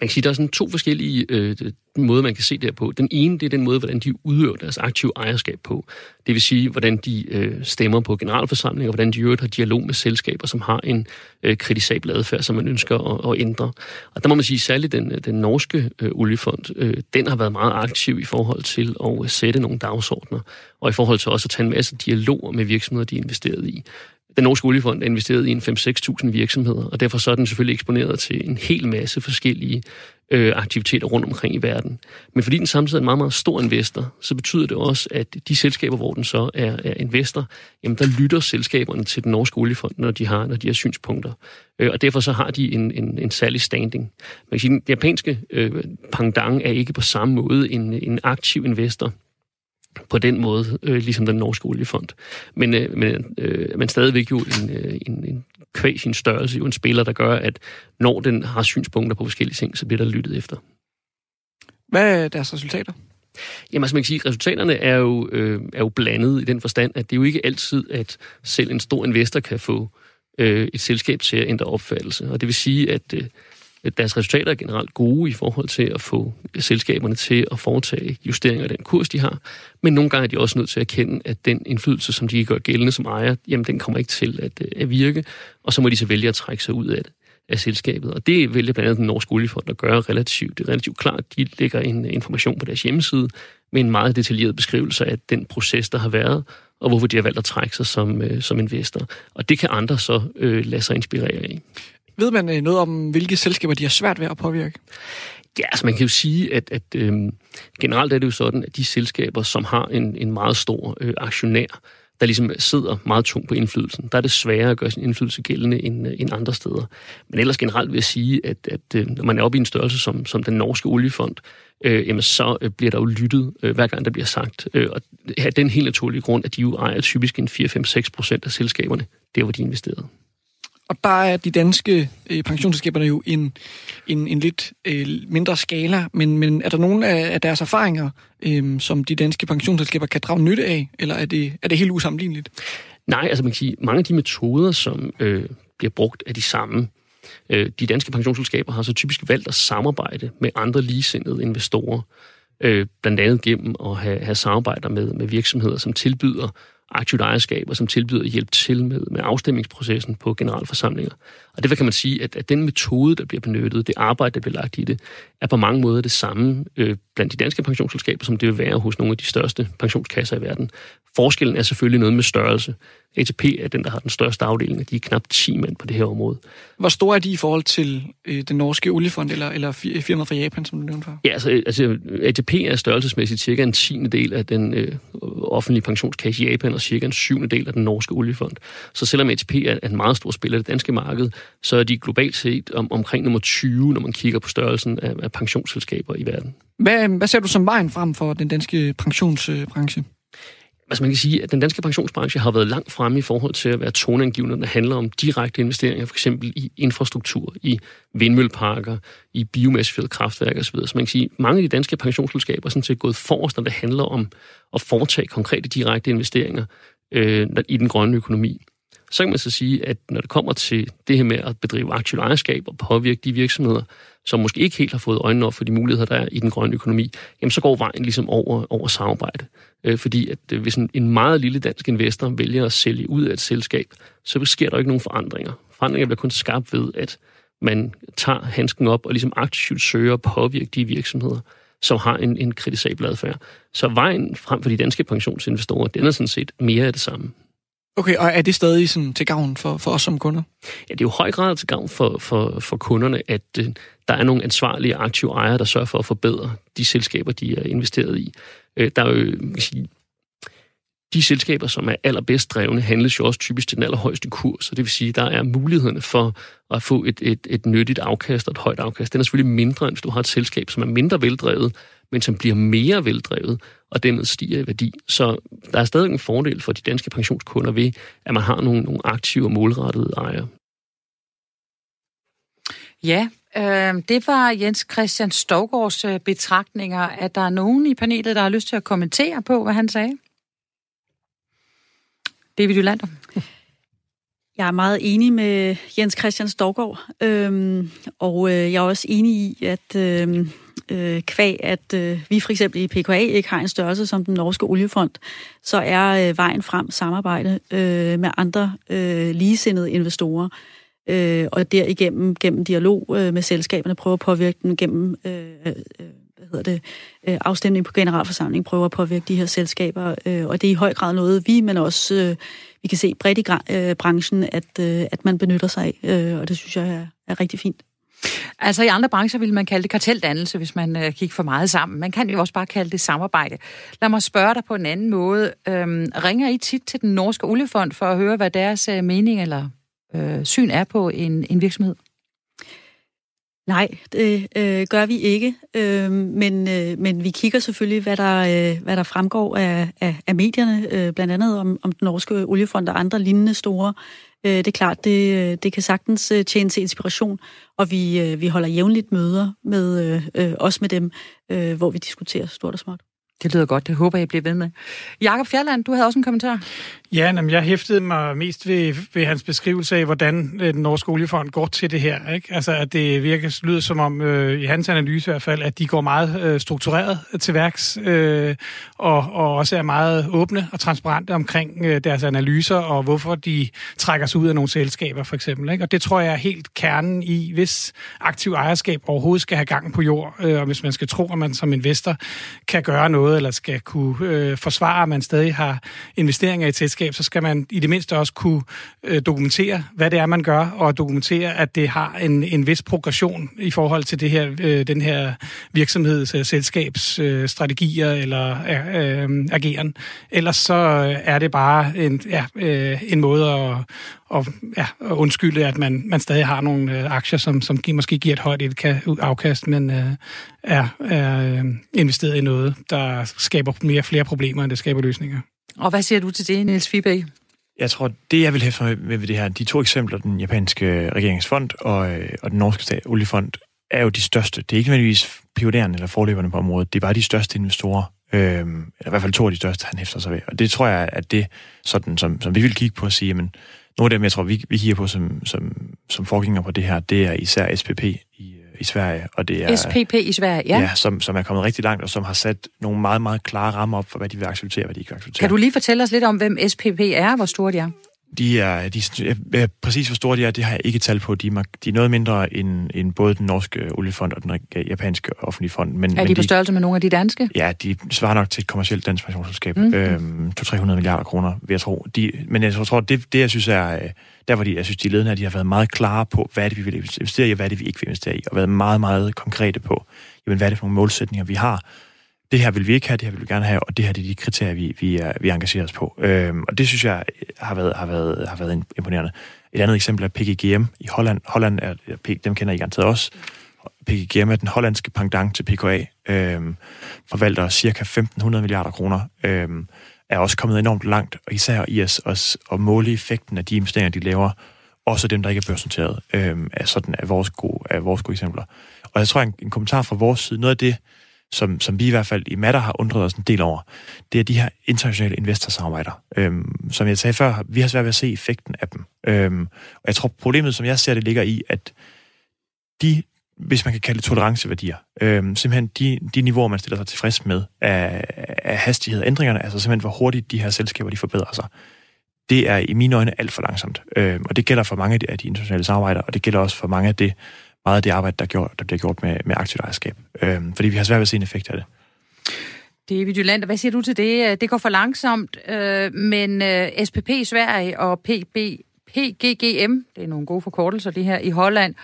man kan sige, der er sådan to forskellige øh, måde, man kan se derpå. Den ene, det er den måde, hvordan de udøver deres aktive ejerskab på. Det vil sige, hvordan de øh, stemmer på generalforsamlinger, og hvordan de øvrigt har dialog med selskaber, som har en øh, kritisabel adfærd, som man ønsker at, at ændre. Og der må man sige, særligt den, den norske øh, oliefond, øh, den har været meget aktiv i forhold til at øh, sætte nogle dagsordner, og i forhold til også at tage en masse dialoger med virksomheder, de er investeret i. Den norske oliefond er investeret i en 5-6.000 virksomheder, og derfor så er den selvfølgelig eksponeret til en hel masse forskellige øh, aktiviteter rundt omkring i verden. Men fordi den samtidig er en meget, meget stor investor, så betyder det også, at de selskaber, hvor den så er, er investor, jamen der lytter selskaberne til den norske oliefond, når de har, når de har synspunkter. Øh, og derfor så har de en, en, en særlig standing. Man kan sige, den japanske øh, pangdang er ikke på samme måde en, en aktiv investor på den måde, øh, ligesom den norske oliefond. Men, øh, men, øh, men stadigvæk jo en, øh, en, en kvæg sin størrelse, jo en spiller, der gør, at når den har synspunkter på forskellige ting, så bliver der lyttet efter.
Hvad er deres resultater?
Jamen, altså man kan sige, at resultaterne er jo, øh, er jo blandet i den forstand, at det er jo ikke altid, at selv en stor investor kan få øh, et selskab til at ændre opfattelse. Og det vil sige, at øh, deres resultater er generelt gode i forhold til at få selskaberne til at foretage justeringer af den kurs, de har. Men nogle gange er de også nødt til at erkende, at den indflydelse, som de gør gældende som ejer, jamen den kommer ikke til at, øh, at virke, og så må de så vælge at trække sig ud af det af selskabet. Og det vælger blandt andet den norske oliefond at gøre relativt, det er relativt klart. De lægger en øh, information på deres hjemmeside med en meget detaljeret beskrivelse af den proces, der har været, og hvorfor de har valgt at trække sig som, øh, som investor. Og det kan andre så øh, lade sig inspirere af.
Ved man øh, noget om, hvilke selskaber de har svært ved at påvirke?
Ja, altså man kan jo sige, at, at øh, generelt er det jo sådan, at de selskaber, som har en, en meget stor øh, aktionær, der ligesom sidder meget tungt på indflydelsen, der er det sværere at gøre sin indflydelse gældende end, øh, end andre steder. Men ellers generelt vil jeg sige, at, at øh, når man er oppe i en størrelse som, som den norske oliefond, øh, jamen så bliver der jo lyttet, øh, hver gang der bliver sagt. Øh, og er den helt naturlige grund, at de jo ejer typisk en 4-5-6 procent af selskaberne, der hvor de investerede.
Og der er de danske øh, pensionsselskaberne jo en, en, en lidt øh, mindre skala, men, men er der nogen af, af deres erfaringer, øh, som de danske pensionsselskaber kan drage nytte af, eller er det, er det helt usammenligneligt?
Nej, altså man kan sige, mange af de metoder, som øh, bliver brugt, er de samme. Øh, de danske pensionsselskaber har så typisk valgt at samarbejde med andre ligesindede investorer, øh, blandt andet gennem at have, have samarbejder med, med virksomheder, som tilbyder aktivt ejerskab, og som tilbyder hjælp til med, med afstemningsprocessen på generalforsamlinger. Og det kan man sige, at, at den metode, der bliver benyttet, det arbejde, der bliver lagt i det, er på mange måder det samme øh, blandt de danske pensionsselskaber, som det vil være hos nogle af de største pensionskasser i verden. Forskellen er selvfølgelig noget med størrelse. ATP er den, der har den største afdeling, og de er knap 10 mand på det her område.
Hvor store er de i forhold til øh, den norske oliefond eller, eller firmaet fra Japan, som du nævnte før?
Ja, altså, altså ATP er størrelsesmæssigt cirka en tiende del af den øh, offentlige pensionskasse i Japan, og cirka en syvende del af den norske oliefond. Så selvom ATP er en meget stor spiller i det danske marked, så er de globalt set om, omkring nummer 20, når man kigger på størrelsen af, af pensionsselskaber i verden.
Hvad, hvad ser du som vejen frem for den danske pensionsbranche?
Altså man kan sige, at den danske pensionsbranche har været langt fremme i forhold til at være toneangivende, når det handler om direkte investeringer, for eksempel i infrastruktur, i vindmølleparker, i biomassefældet kraftværk osv. Så man kan sige, at mange af de danske pensionsselskaber er sådan set gået forrest, når det handler om at foretage konkrete direkte investeringer øh, i den grønne økonomi. Så kan man så sige, at når det kommer til det her med at bedrive aktivt ejerskab og påvirke de virksomheder, som måske ikke helt har fået øjnene op for de muligheder, der er i den grønne økonomi, jamen så går vejen ligesom over, over samarbejde. Øh, fordi at øh, hvis en, en meget lille dansk investor vælger at sælge ud af et selskab, så sker der ikke nogen forandringer. Forandringer bliver kun skabt ved, at man tager handsken op og ligesom aktivt søger at påvirke de virksomheder, som har en, en kritisabel adfærd. Så vejen frem for de danske pensionsinvestorer, den er sådan set mere af det samme.
Okay, og er det stadig sådan til gavn for, for os som kunder?
Ja, det er jo høj grad til gavn for, for, for kunderne, at øh, der er nogle ansvarlige aktive ejere, der sørger for at forbedre de selskaber, de er investeret i. Øh, der er jo, øh, man sige, de selskaber, som er allerbedst drevne, handles jo også typisk til den allerhøjeste kurs, så det vil sige, at der er mulighederne for at få et, et, et nyttigt afkast og et højt afkast. Den er selvfølgelig mindre, end hvis du har et selskab, som er mindre veldrevet, men som bliver mere veldrevet, og dermed stiger i værdi. Så der er stadig en fordel for de danske pensionskunder ved, at man har nogle, nogle aktive og målrettede ejere.
Ja, øh, det var Jens Christian Stovgaards øh, betragtninger. Er der nogen i panelet, der har lyst til at kommentere på, hvad han sagde? David Jolander.
Jeg er meget enig med Jens Christian Storgård, øhm, og øh, jeg er også enig i, at øhm, øh, kvæg, at øh, vi for eksempel i PKA ikke har en størrelse som den norske oliefond, så er øh, vejen frem samarbejde øh, med andre øh, ligesindede investorer, øh, og derigennem gennem dialog øh, med selskaberne prøve at påvirke dem gennem øh, øh, hvad hedder det, øh, afstemning på generalforsamling, prøve at påvirke de her selskaber, øh, og det er i høj grad noget, vi, men også øh, vi kan se bredt i øh, branchen, at, øh, at man benytter sig af, øh, og det synes jeg er, er rigtig fint.
Altså i andre brancher vil man kalde det karteldannelse, hvis man øh, kigger for meget sammen. Man kan jo også bare kalde det samarbejde. Lad mig spørge dig på en anden måde. Øhm, ringer I tit til den norske oliefond for at høre, hvad deres øh, mening eller øh, syn er på en, en virksomhed?
Nej, det øh, gør vi ikke, øh, men, øh, men vi kigger selvfølgelig, hvad der, øh, hvad der fremgår af, af, af medierne, øh, blandt andet om, om den norske oliefond og andre lignende store. Øh, Øh, det er klart, det, øh, det kan sagtens øh, tjene til inspiration, og vi, øh, vi holder jævnligt møder med øh, også med dem, øh, hvor vi diskuterer stort og småt.
Det lyder godt. Det håber jeg bliver ved med. Jakob Fjerland, du havde også en kommentar.
Ja, jamen, jeg hæftede mig mest ved, ved hans beskrivelse af, hvordan øh, den norske oliefond går til det her. Ikke? Altså, at det virker, lyder som om, øh, i hans analyse i hvert fald, at de går meget øh, struktureret til værks, øh, og, og også er meget åbne og transparente omkring øh, deres analyser, og hvorfor de trækker sig ud af nogle selskaber, for eksempel. Ikke? Og det tror jeg er helt kernen i, hvis aktiv ejerskab overhovedet skal have gang på jord, øh, og hvis man skal tro, at man som investor kan gøre noget, eller skal kunne øh, forsvare, at man stadig har investeringer i et selskab, så skal man i det mindste også kunne øh, dokumentere, hvad det er, man gør, og dokumentere, at det har en, en vis progression i forhold til det her, øh, den her virksomheds og selskabsstrategier øh, øh eller øh, øh, ageren. Ellers så øh, er det bare en, ja, øh, en måde at, og, ja, at undskylde, at man, man stadig har nogle øh, aktier, som, som måske giver et højt afkast, men øh, er, er øh, investeret i noget, der skaber mere flere problemer, end det skaber løsninger.
Og hvad siger du til det, Niels Fibæk?
Jeg tror, det jeg vil hæfte med, med det her, de to eksempler, den japanske regeringsfond og, øh, og den norske stat, oliefond, er jo de største. Det er ikke nødvendigvis pionerende eller forløberne på området. Det er bare de største investorer, øh, eller i hvert fald to af de største, han hæfter sig ved. Og det tror jeg, at det sådan, som, som vi vil kigge på at sige, men nogle af dem, jeg tror, vi, vi kigger på som, som, som forgænger på det her, det er især SPP i, i Sverige. Og det er,
SPP i Sverige, ja.
ja som, som er kommet rigtig langt, og som har sat nogle meget, meget klare rammer op for, hvad de vil acceptere, hvad de ikke vil acceptere.
Kan du lige fortælle os lidt om, hvem SPP er, hvor store de er?
De er, de, ja, præcis hvor store de er, det har jeg ikke tal på. De er, de er noget mindre end, end både den norske oliefond og den japanske offentlige fond. Men,
er de
men
på størrelse med nogle af de danske?
Ja, de svarer nok til et kommersielt dansk pensionsselskab. Mm. Øhm, 200-300 milliarder kroner, vil jeg tro. De, men jeg tror, det, det jeg synes er, øh, der hvor de, jeg synes, de ledende er, de har været meget klare på, hvad er det, vi vil investere i, og hvad er det, vi ikke vil investere i, og været meget, meget konkrete på, jamen, hvad er det for nogle målsætninger, vi har, det her vil vi ikke have, det her vil vi gerne have, og det her det er de kriterier, vi, vi, er, vi engagerer os på. Øhm, og det synes jeg har været, har, været, har været imponerende. Et andet eksempel er PGGM i Holland. Holland er, dem kender I garanteret også. PGGM er den hollandske pendant til PKA, øhm, forvalter cirka 1.500 milliarder kroner, øhm, er også kommet enormt langt, og især i at, at, at måle effekten af de investeringer, de laver, også dem, der ikke er børsnoteret, øhm, er sådan af vores, gode, af vores gode eksempler. Og jeg tror, en, en kommentar fra vores side, noget af det, som, som vi i hvert fald i Matter har undret os en del over, det er de her internationale investorsamarbejder. Øhm, som jeg sagde før, vi har svært ved at se effekten af dem. Øhm, og jeg tror, problemet, som jeg ser det, ligger i, at de, hvis man kan kalde det toleranceværdier, øhm, simpelthen de, de niveauer, man stiller sig tilfreds med af, af hastighed ændringerne, altså simpelthen hvor hurtigt de her selskaber de forbedrer sig, det er i mine øjne alt for langsomt. Øhm, og det gælder for mange af de internationale samarbejder, og det gælder også for mange af det, meget af det arbejde, der, gjort, der bliver gjort med, med aktivt ejerskab. Øhm, fordi vi har svært ved at se en effekt af det.
David Jylland, hvad siger du til det? Det går for langsomt, øh, men øh, SPP i Sverige og PB, PGGM, det er nogle gode forkortelser, det her i Holland,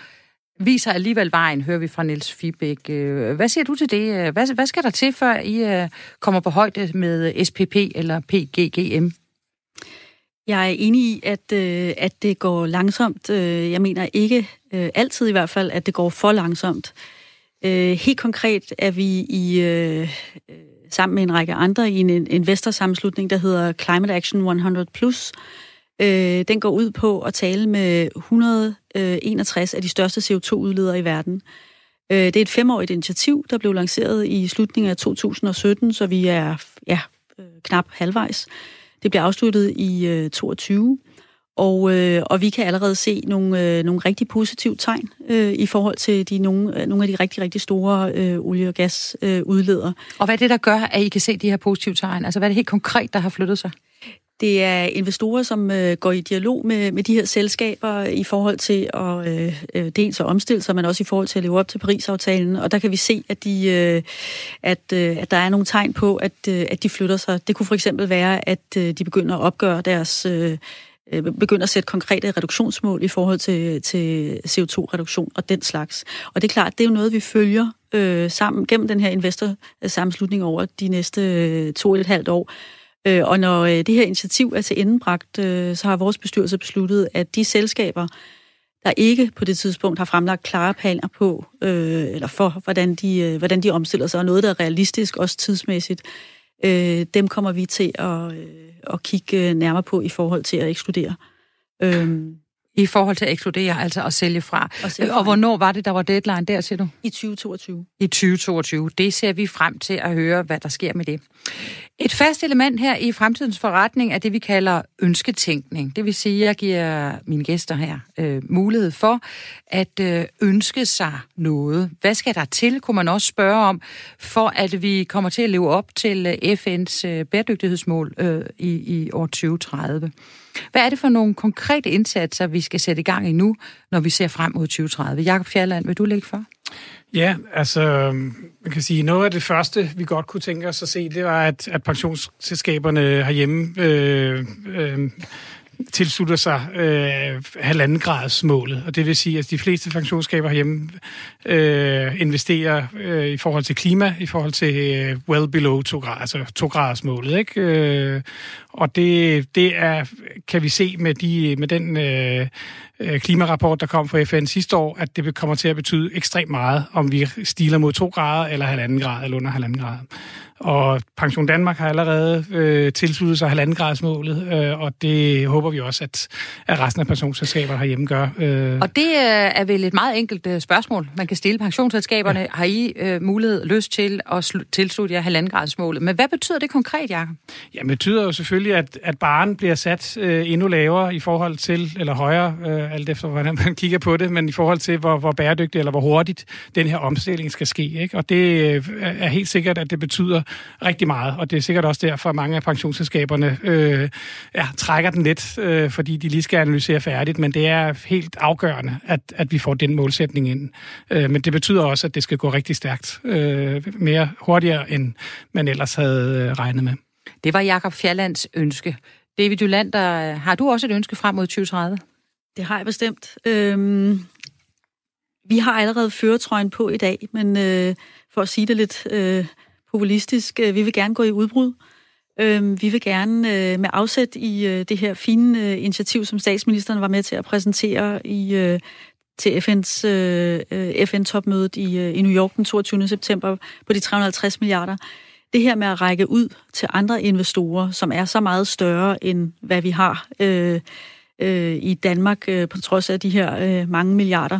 viser alligevel vejen, hører vi fra Niels Fibæk. Øh, hvad siger du til det? Hvad, hvad skal der til, før I øh, kommer på højde med SPP eller PGGM?
Jeg er enig i, at, øh, at det går langsomt. Øh, jeg mener ikke øh, altid i hvert fald, at det går for langsomt. Øh, helt konkret er vi i øh, øh sammen med en række andre i en investorsammenslutning, der hedder Climate Action 100+. Plus. Øh, den går ud på at tale med 161 øh, af de største CO2-udledere i verden. Øh, det er et femårigt initiativ, der blev lanceret i slutningen af 2017, så vi er ja, knap halvvejs. Det bliver afsluttet i øh, 22, og, øh, og vi kan allerede se nogle, øh, nogle rigtig positive tegn øh, i forhold til de, nogle, øh, nogle af de rigtig, rigtig store øh, olie- og gasudledere. Øh,
og hvad er det, der gør, at I kan se de her positive tegn? Altså, hvad er det helt konkret, der har flyttet sig?
Det er investorer, som øh, går i dialog med, med de her selskaber i forhold til at øh, øh, dels at omstille sig, men også i forhold til at leve op til Paris-aftalen. Og der kan vi se, at, de, øh, at, øh, at der er nogle tegn på, at, øh, at de flytter sig. Det kunne for eksempel være, at øh, de begynder at opgøre deres... Øh, øh begynder at sætte konkrete reduktionsmål i forhold til, til CO2-reduktion og den slags. Og det er klart, det er jo noget, vi følger øh, sammen gennem den her investor-sammenslutning over de næste øh, to og et halvt år. Øh, og når øh, det her initiativ er til endebragt, øh, så har vores bestyrelse besluttet, at de selskaber, der ikke på det tidspunkt har fremlagt klare planer på, øh, eller for, hvordan de, øh, hvordan de omstiller sig, og noget, der er realistisk, også tidsmæssigt, øh, dem kommer vi til at, øh, at kigge øh, nærmere på i forhold til at ekskludere. Øh,
i forhold til at ekskludere, altså at sælge fra. Og, sælge fra. og hvornår var det, der var deadline der, siger du?
I 2022.
I 2022. Det ser vi frem til at høre, hvad der sker med det. Et fast element her i fremtidens forretning er det, vi kalder ønsketænkning. Det vil sige, at jeg giver mine gæster her øh, mulighed for at øh, ønske sig noget. Hvad skal der til, kunne man også spørge om, for at vi kommer til at leve op til øh, FN's øh, bæredygtighedsmål øh, i, i år 2030. Hvad er det for nogle konkrete indsatser, vi skal sætte i gang i nu, når vi ser frem mod 2030? Jakob Fjerland, vil du lægge for?
Ja, altså, øhm, man kan sige, noget af det første, vi godt kunne tænke os at se, det var, at, at pensionsselskaberne herhjemme øh, øh, tilslutter sig øh, halvanden grads målet, og det vil sige, at de fleste funktionsskaber herhjemme øh, investerer øh, i forhold til klima, i forhold til øh, well below 2 grader, altså 2 graders målet, ikke? Øh, og det, det er, kan vi se med, de, med den øh, øh klimarapport, der kom fra FN sidste år, at det kommer til at betyde ekstremt meget, om vi stiler mod 2 grader eller halvanden grad eller under halvanden grad. Og Pension Danmark har allerede øh, tilsluttet sig halvandengradsmålet, øh, og det håber vi også, at, at resten af pensionsselskaberne herhjemme gør.
Øh. Og det øh, er vel et meget enkelt øh, spørgsmål, man kan stille pensionsselskaberne. Ja. Har I øh, mulighed, lyst til at tilslutte jer halvandengradsmålet? Men hvad betyder det konkret, Jacob?
Ja, det betyder jo selvfølgelig, at, at baren bliver sat øh, endnu lavere i forhold til, eller højere, øh, alt efter hvordan man kigger på det, men i forhold til, hvor, hvor bæredygtigt eller hvor hurtigt den her omstilling skal ske. Ikke? Og det øh, er helt sikkert, at det betyder rigtig meget, og det er sikkert også derfor, at mange af pensionsselskaberne øh, ja, trækker den lidt, øh, fordi de lige skal analysere færdigt, men det er helt afgørende, at, at vi får den målsætning ind. Øh, men det betyder også, at det skal gå rigtig stærkt, øh, mere hurtigere, end man ellers havde øh, regnet med.
Det var Jakob Fjallands ønske. David Jolander, har du også et ønske frem mod 2030?
Det har jeg bestemt. Øhm, vi har allerede føretrøjen på i dag, men øh, for at sige det lidt øh, populistisk, øh, vi vil gerne gå i udbrud. Øhm, vi vil gerne øh, med afsæt i øh, det her fine initiativ, som statsministeren var med til at præsentere i til FN's FN-topmødet i, i New York den 22. september på de 350 milliarder. Det her med at række ud til andre investorer, som er så meget større end hvad vi har øh, øh, i Danmark, øh, på trods af de her øh, mange milliarder,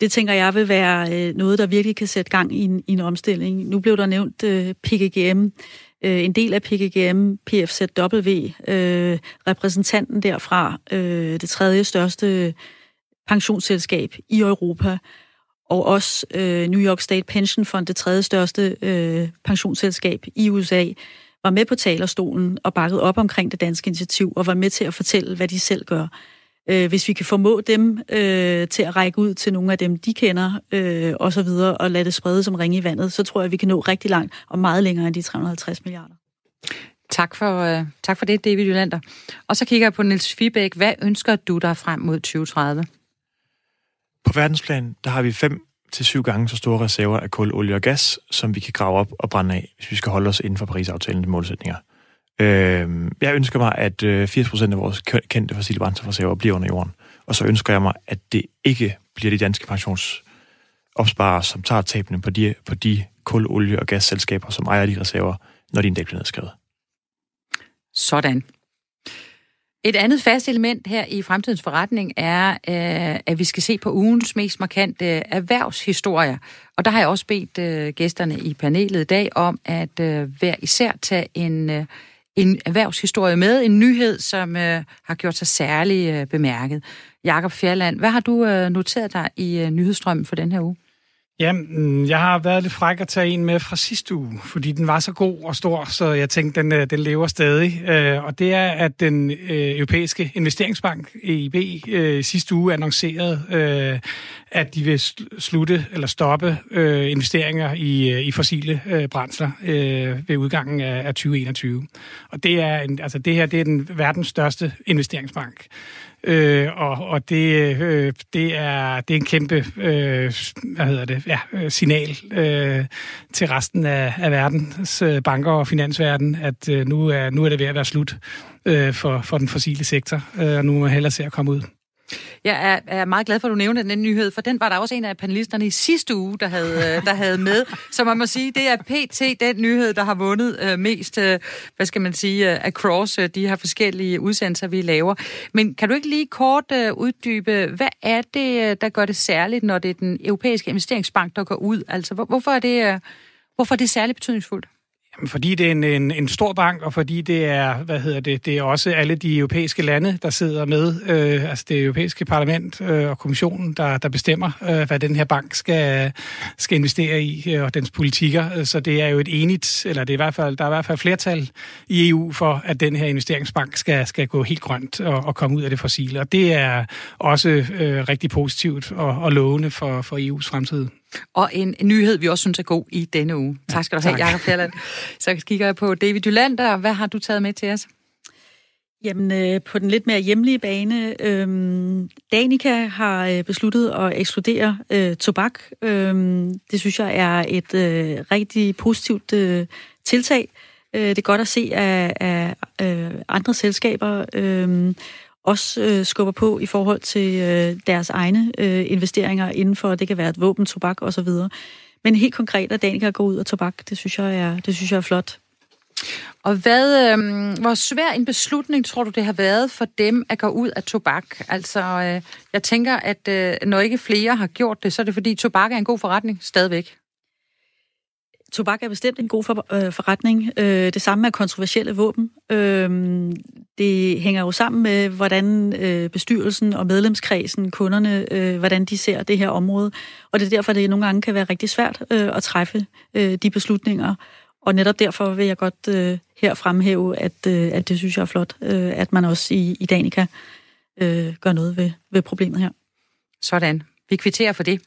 det tænker jeg vil være øh, noget, der virkelig kan sætte gang i en, i en omstilling. Nu blev der nævnt øh, PGGM, øh, en del af PGGM, PFZW, øh, repræsentanten derfra, øh, det tredje største pensionsselskab i Europa, og også øh, New York State Pension Fund, det tredje største øh, pensionsselskab i USA, var med på talerstolen og bakket op omkring det danske initiativ, og var med til at fortælle, hvad de selv gør. Øh, hvis vi kan formå dem øh, til at række ud til nogle af dem, de kender, øh, og så videre, og lade det sprede som ringe i vandet, så tror jeg, vi kan nå rigtig langt og meget længere end de 350 milliarder.
Tak for, øh, tak for det, David Jolander. Og så kigger jeg på Niels Fibæk. Hvad ønsker du dig frem mod 2030?
På verdensplan, der har vi fem til syv gange så store reserver af kul, olie og gas, som vi kan grave op og brænde af, hvis vi skal holde os inden for Paris-aftalens målsætninger. Øh, jeg ønsker mig, at øh, 80% af vores kendte fossile brændstofreserver bliver under jorden. Og så ønsker jeg mig, at det ikke bliver de danske pensionsopsparere, som tager tabene på de, på de kul, olie og gasselskaber, som ejer de reserver, når de en dag bliver nedskrevet.
Sådan. Et andet fast element her i fremtidens forretning er, øh, at vi skal se på ugens mest markante erhvervshistorier. Og der har jeg også bedt øh, gæsterne i panelet i dag om at øh, hver især tage en en erhvervshistorie med, en nyhed, som øh, har gjort sig særlig øh, bemærket. Jakob Fjerland, hvad har du øh, noteret dig i øh, nyhedsstrømmen for den her uge?
Ja, mm, jeg har været lidt fræk at tage en med fra sidste uge, fordi den var så god og stor, så jeg tænkte, den, øh, den lever stadig. Øh, og det er, at den øh, europæiske investeringsbank, EIB, sidste uge annoncerede, at de vil slutte eller stoppe investeringer i, i fossile brændsler ved udgangen af 2021. Og det er en, altså det her det er den verdens største investeringsbank. Øh, og og det, øh, det, er, det er en kæmpe øh, hvad hedder det, ja, øh, signal øh, til resten af, af verdens øh, banker og finansverden, at øh, nu, er, nu er det ved at være slut øh, for, for den fossile sektor, øh, og nu må man hellere se at komme ud.
Jeg er, er meget glad for, at du nævnte den nyhed, for den var der også en af panelisterne i sidste uge, der havde, øh, der havde med. Så man må sige, det er PT, den nyhed, der har vundet øh, mest, øh, hvad skal man sige, øh, across øh, de her forskellige udsendelser, vi laver. Men kan du ikke lige kort øh, uddybe, hvad er det, øh, der gør det særligt, når det er den europæiske investeringsbank, der går ud? Altså, hvor, hvorfor er det, øh, hvorfor er det særligt betydningsfuldt?
Fordi det er en, en, en stor bank, og fordi det er, hvad hedder det, det er også alle de europæiske lande, der sidder med, øh, altså det europæiske parlament øh, og kommissionen, der, der bestemmer, øh, hvad den her bank skal, skal investere i, øh, og dens politikker. Så det er jo et enigt, eller det er i hvert fald, der er i hvert fald flertal i EU for, at den her investeringsbank skal, skal gå helt grønt og, og komme ud af det fossile. Og det er også øh, rigtig positivt og, og lovende for, for EU's fremtid.
Og en, nyhed, vi også synes er god i denne uge. Tak skal du have, Jacob Fjelland. Så kigger jeg på David Jolander. Hvad har du taget med til os?
Jamen, øh, på den lidt mere hjemlige bane, øh, Danica har øh, besluttet at ekskludere øh, tobak. Øh, det synes jeg er et øh, rigtig positivt øh, tiltag. Øh, det er godt at se af, af øh, andre selskaber, øh, også øh, skubber på i forhold til øh, deres egne øh, investeringer inden for, det kan være et våben, tobak osv. men helt konkret, at Danica går ud og tobak, det synes jeg er, det synes jeg er flot.
Og hvad, øh, hvor svær en beslutning tror du, det har været for dem at gå ud af tobak? Altså, øh, jeg tænker, at øh, når ikke flere har gjort det, så er det fordi, tobak er en god forretning stadigvæk.
Tobak er bestemt en god for, øh, forretning. Øh, det samme er kontroversielle våben. Øh, det hænger jo sammen med, hvordan øh, bestyrelsen og medlemskredsen, kunderne, øh, hvordan de ser det her område. Og det er derfor, det nogle gange kan være rigtig svært øh, at træffe øh, de beslutninger. Og netop derfor vil jeg godt øh, her fremhæve, at, øh, at det synes jeg er flot, øh, at man også i, i Danica øh, gør noget ved, ved problemet her.
Sådan. Vi kvitterer for det.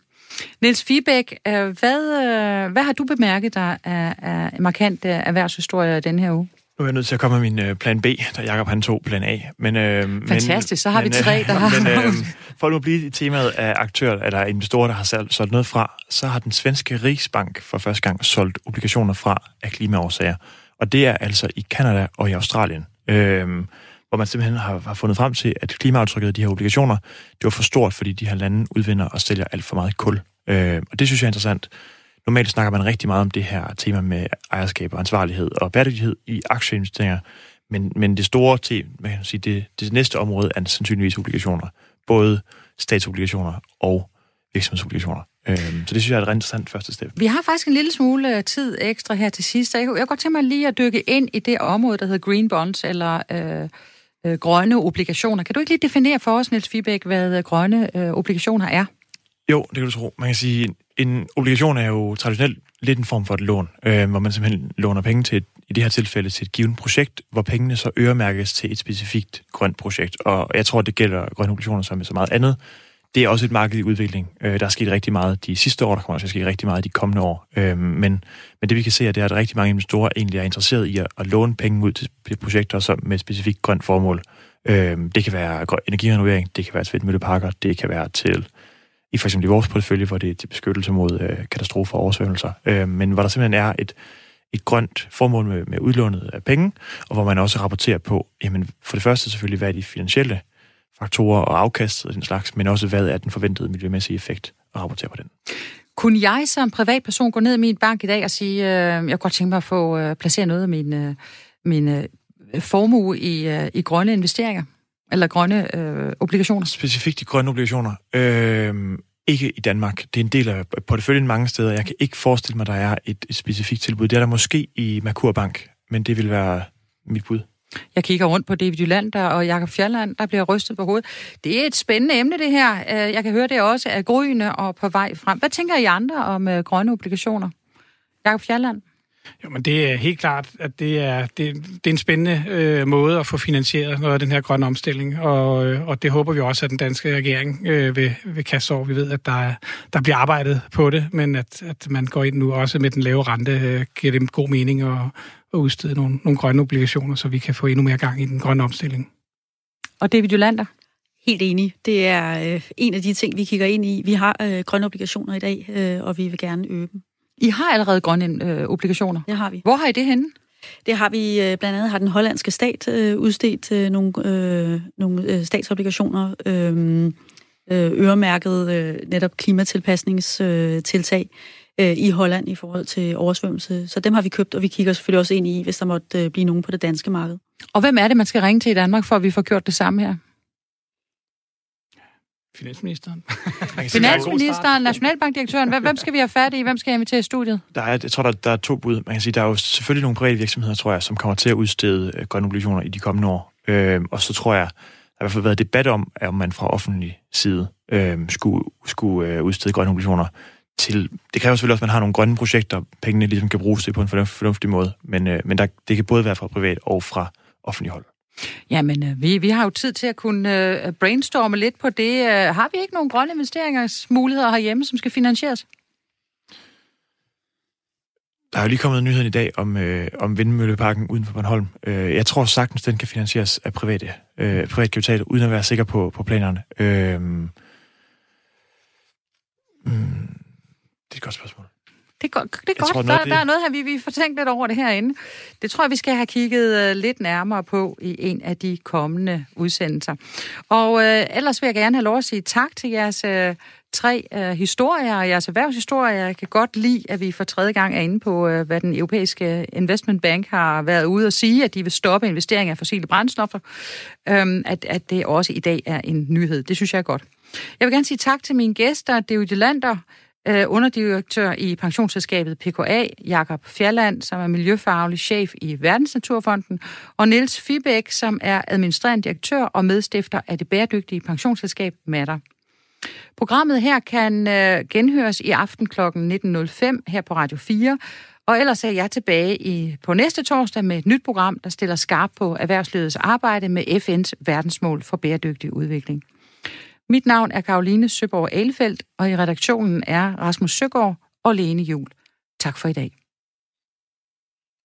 Niels Fibæk, øh, hvad, øh, hvad har du bemærket, der er, er markant øh, erhvervshistorie den her uge?
Nu er jeg nødt til at komme med min plan B, da Jacob han tog plan A. Men, øh,
Fantastisk,
men,
så har
men,
vi tre, der har...
Men øh, for at nu blive i temaet af aktører, eller investorer, der har solgt, solgt noget fra, så har den svenske Riksbank for første gang solgt obligationer fra af klimaårsager. Og det er altså i Kanada og i Australien. Øh, hvor man simpelthen har, har fundet frem til, at klimaaftrykket af de her obligationer, det var for stort, fordi de her lande udvinder og sælger alt for meget kul. Øh, og det synes jeg er interessant. Normalt snakker man rigtig meget om det her tema med ejerskab og ansvarlighed og bæredygtighed i aktieinvesteringer, men, men det store tema, man kan sige, det, det næste område er sandsynligvis obligationer. Både statsobligationer og virksomhedsobligationer. Øh, så det synes jeg er et ret interessant første step.
Vi har faktisk en lille smule øh, tid ekstra her til sidst. Jeg jeg kunne godt tænke mig lige at dykke ind i det område, der hedder green bonds, eller øh, øh, grønne obligationer. Kan du ikke lige definere for os, Niels Fibæk, hvad øh, grønne øh, obligationer er?
Jo, det kan du tro. Man kan sige, en obligation er jo traditionelt lidt en form for et lån, øh, hvor man simpelthen låner penge til, et, i det her tilfælde, til et givet projekt, hvor pengene så øremærkes til et specifikt grønt projekt. Og jeg tror, det gælder grønne obligationer som med så meget andet. Det er også et marked i udvikling. Øh, der er sket rigtig meget de sidste år, der kommer også til at ske rigtig meget de kommende år. Øh, men, men det vi kan se, er, det er, at rigtig mange investorer egentlig er interesseret i at, at låne penge ud til projekter som med et specifikt grønt formål. Øh, det kan være energirenovering, det kan være til vindmølleparker, det kan være til i for eksempel i vores portefølje, hvor det er til beskyttelse mod øh, katastrofer og oversvømmelser, øh, men hvor der simpelthen er et, et grønt formål med, med udlånet af penge, og hvor man også rapporterer på, jamen for det første selvfølgelig, hvad er de finansielle faktorer og afkast og den slags, men også hvad er den forventede miljømæssige effekt, og rapportere på den.
Kunne jeg som privatperson gå ned i min bank i dag og sige, øh, jeg kunne godt tænke mig at få øh, placeret noget af min, øh, min øh, formue i, øh, i grønne investeringer? Eller grønne øh, obligationer?
Specifikt de grønne obligationer. Øh, ikke i Danmark. Det er en del af porteføljen mange steder. Jeg kan ikke forestille mig, at der er et, et specifikt tilbud. Det er der måske i Merkur Bank, men det vil være mit bud.
Jeg kigger rundt på David Jylander og Jakob Fjalland, der bliver rystet på hovedet. Det er et spændende emne, det her. Øh, jeg kan høre, det også er gryende og på vej frem. Hvad tænker I andre om øh, grønne obligationer? Jakob Fjalland?
Jo, men det er helt klart, at det er, det, det er en spændende øh, måde at få finansieret noget af den her grønne omstilling, og, øh, og det håber vi også, at den danske regering øh, vil, vil kaste over. Vi ved, at der, er, der bliver arbejdet på det, men at, at man går ind nu også med den lave rente, øh, giver det god mening at, at udstede nogle, nogle grønne obligationer, så vi kan få endnu mere gang i den grønne omstilling.
Og David Jolander?
Helt enig. Det er øh, en af de ting, vi kigger ind i. Vi har øh, grønne obligationer i dag, øh, og vi vil gerne øge dem.
I har allerede grønne øh, obligationer?
Det har vi.
Hvor har I det henne?
Det har vi øh, blandt andet har den hollandske stat øh, udstedt øh, nogle, øh, nogle øh, statsobligationer, øh, øremærket øh, netop klimatilpasningstiltag øh, i Holland i forhold til oversvømmelse. Så dem har vi købt, og vi kigger selvfølgelig også ind i, hvis der måtte øh, blive nogen på det danske marked.
Og hvem er det, man skal ringe til i Danmark, for at vi får gjort det samme her?
Finansministeren.
Finansministeren, Nationalbankdirektøren. Hvem skal vi have fat i? Hvem skal jeg invitere i studiet?
Der er, jeg tror, der, der er to bud. Man kan sige, der er jo selvfølgelig nogle private virksomheder, tror jeg, som kommer til at udstede øh, grønne obligationer i de kommende år. Øh, og så tror jeg, der har i hvert fald været debat om, om man fra offentlig side øh, skulle, skulle øh, udstede grønne obligationer til... Det kræver selvfølgelig også, at man har nogle grønne projekter, pengene ligesom kan bruges til på en fornuftig måde, men, øh, men der, det kan både være fra privat og fra offentlig hold.
Jamen, øh, vi, vi har jo tid til at kunne øh, brainstorme lidt på det. Øh, har vi ikke nogen grønne investeringsmuligheder herhjemme, som skal finansieres?
Der er jo lige kommet nyheden i dag om, øh, om vindmølleparken uden for Bornholm. Øh, jeg tror sagtens, den kan finansieres af private, øh, privat kapital, uden at være sikker på, på planerne. Øh, mm, det er et godt spørgsmål.
Det er, godt. Det er godt. Tror, der, det... der er noget her, vi, vi får tænkt lidt over det herinde. Det tror jeg, vi skal have kigget uh, lidt nærmere på i en af de kommende udsendelser. Og uh, ellers vil jeg gerne have lov at sige tak til jeres uh, tre uh, historier og jeres erhvervshistorier. Jeg kan godt lide, at vi for tredje gang er inde på, uh, hvad den europæiske investment bank har været ude at sige, at de vil stoppe investering af fossile brændstoffer. Um, at, at det også i dag er en nyhed. Det synes jeg er godt. Jeg vil gerne sige tak til mine gæster, David Lander, øh, underdirektør i pensionsselskabet PKA, Jakob Fjerland, som er miljøfaglig chef i Verdensnaturfonden, og Niels Fibæk, som er administrerende direktør og medstifter af det bæredygtige pensionsselskab Matter. Programmet her kan øh, genhøres i aften kl. 19.05 her på Radio 4, og ellers er jeg tilbage i, på næste torsdag med et nyt program, der stiller skarp på erhvervslivets arbejde med FN's verdensmål for bæredygtig udvikling. Mit navn er Karoline Søborg Alefeldt, og i redaktionen er Rasmus Søgaard og Lene Jul. Tak for i dag.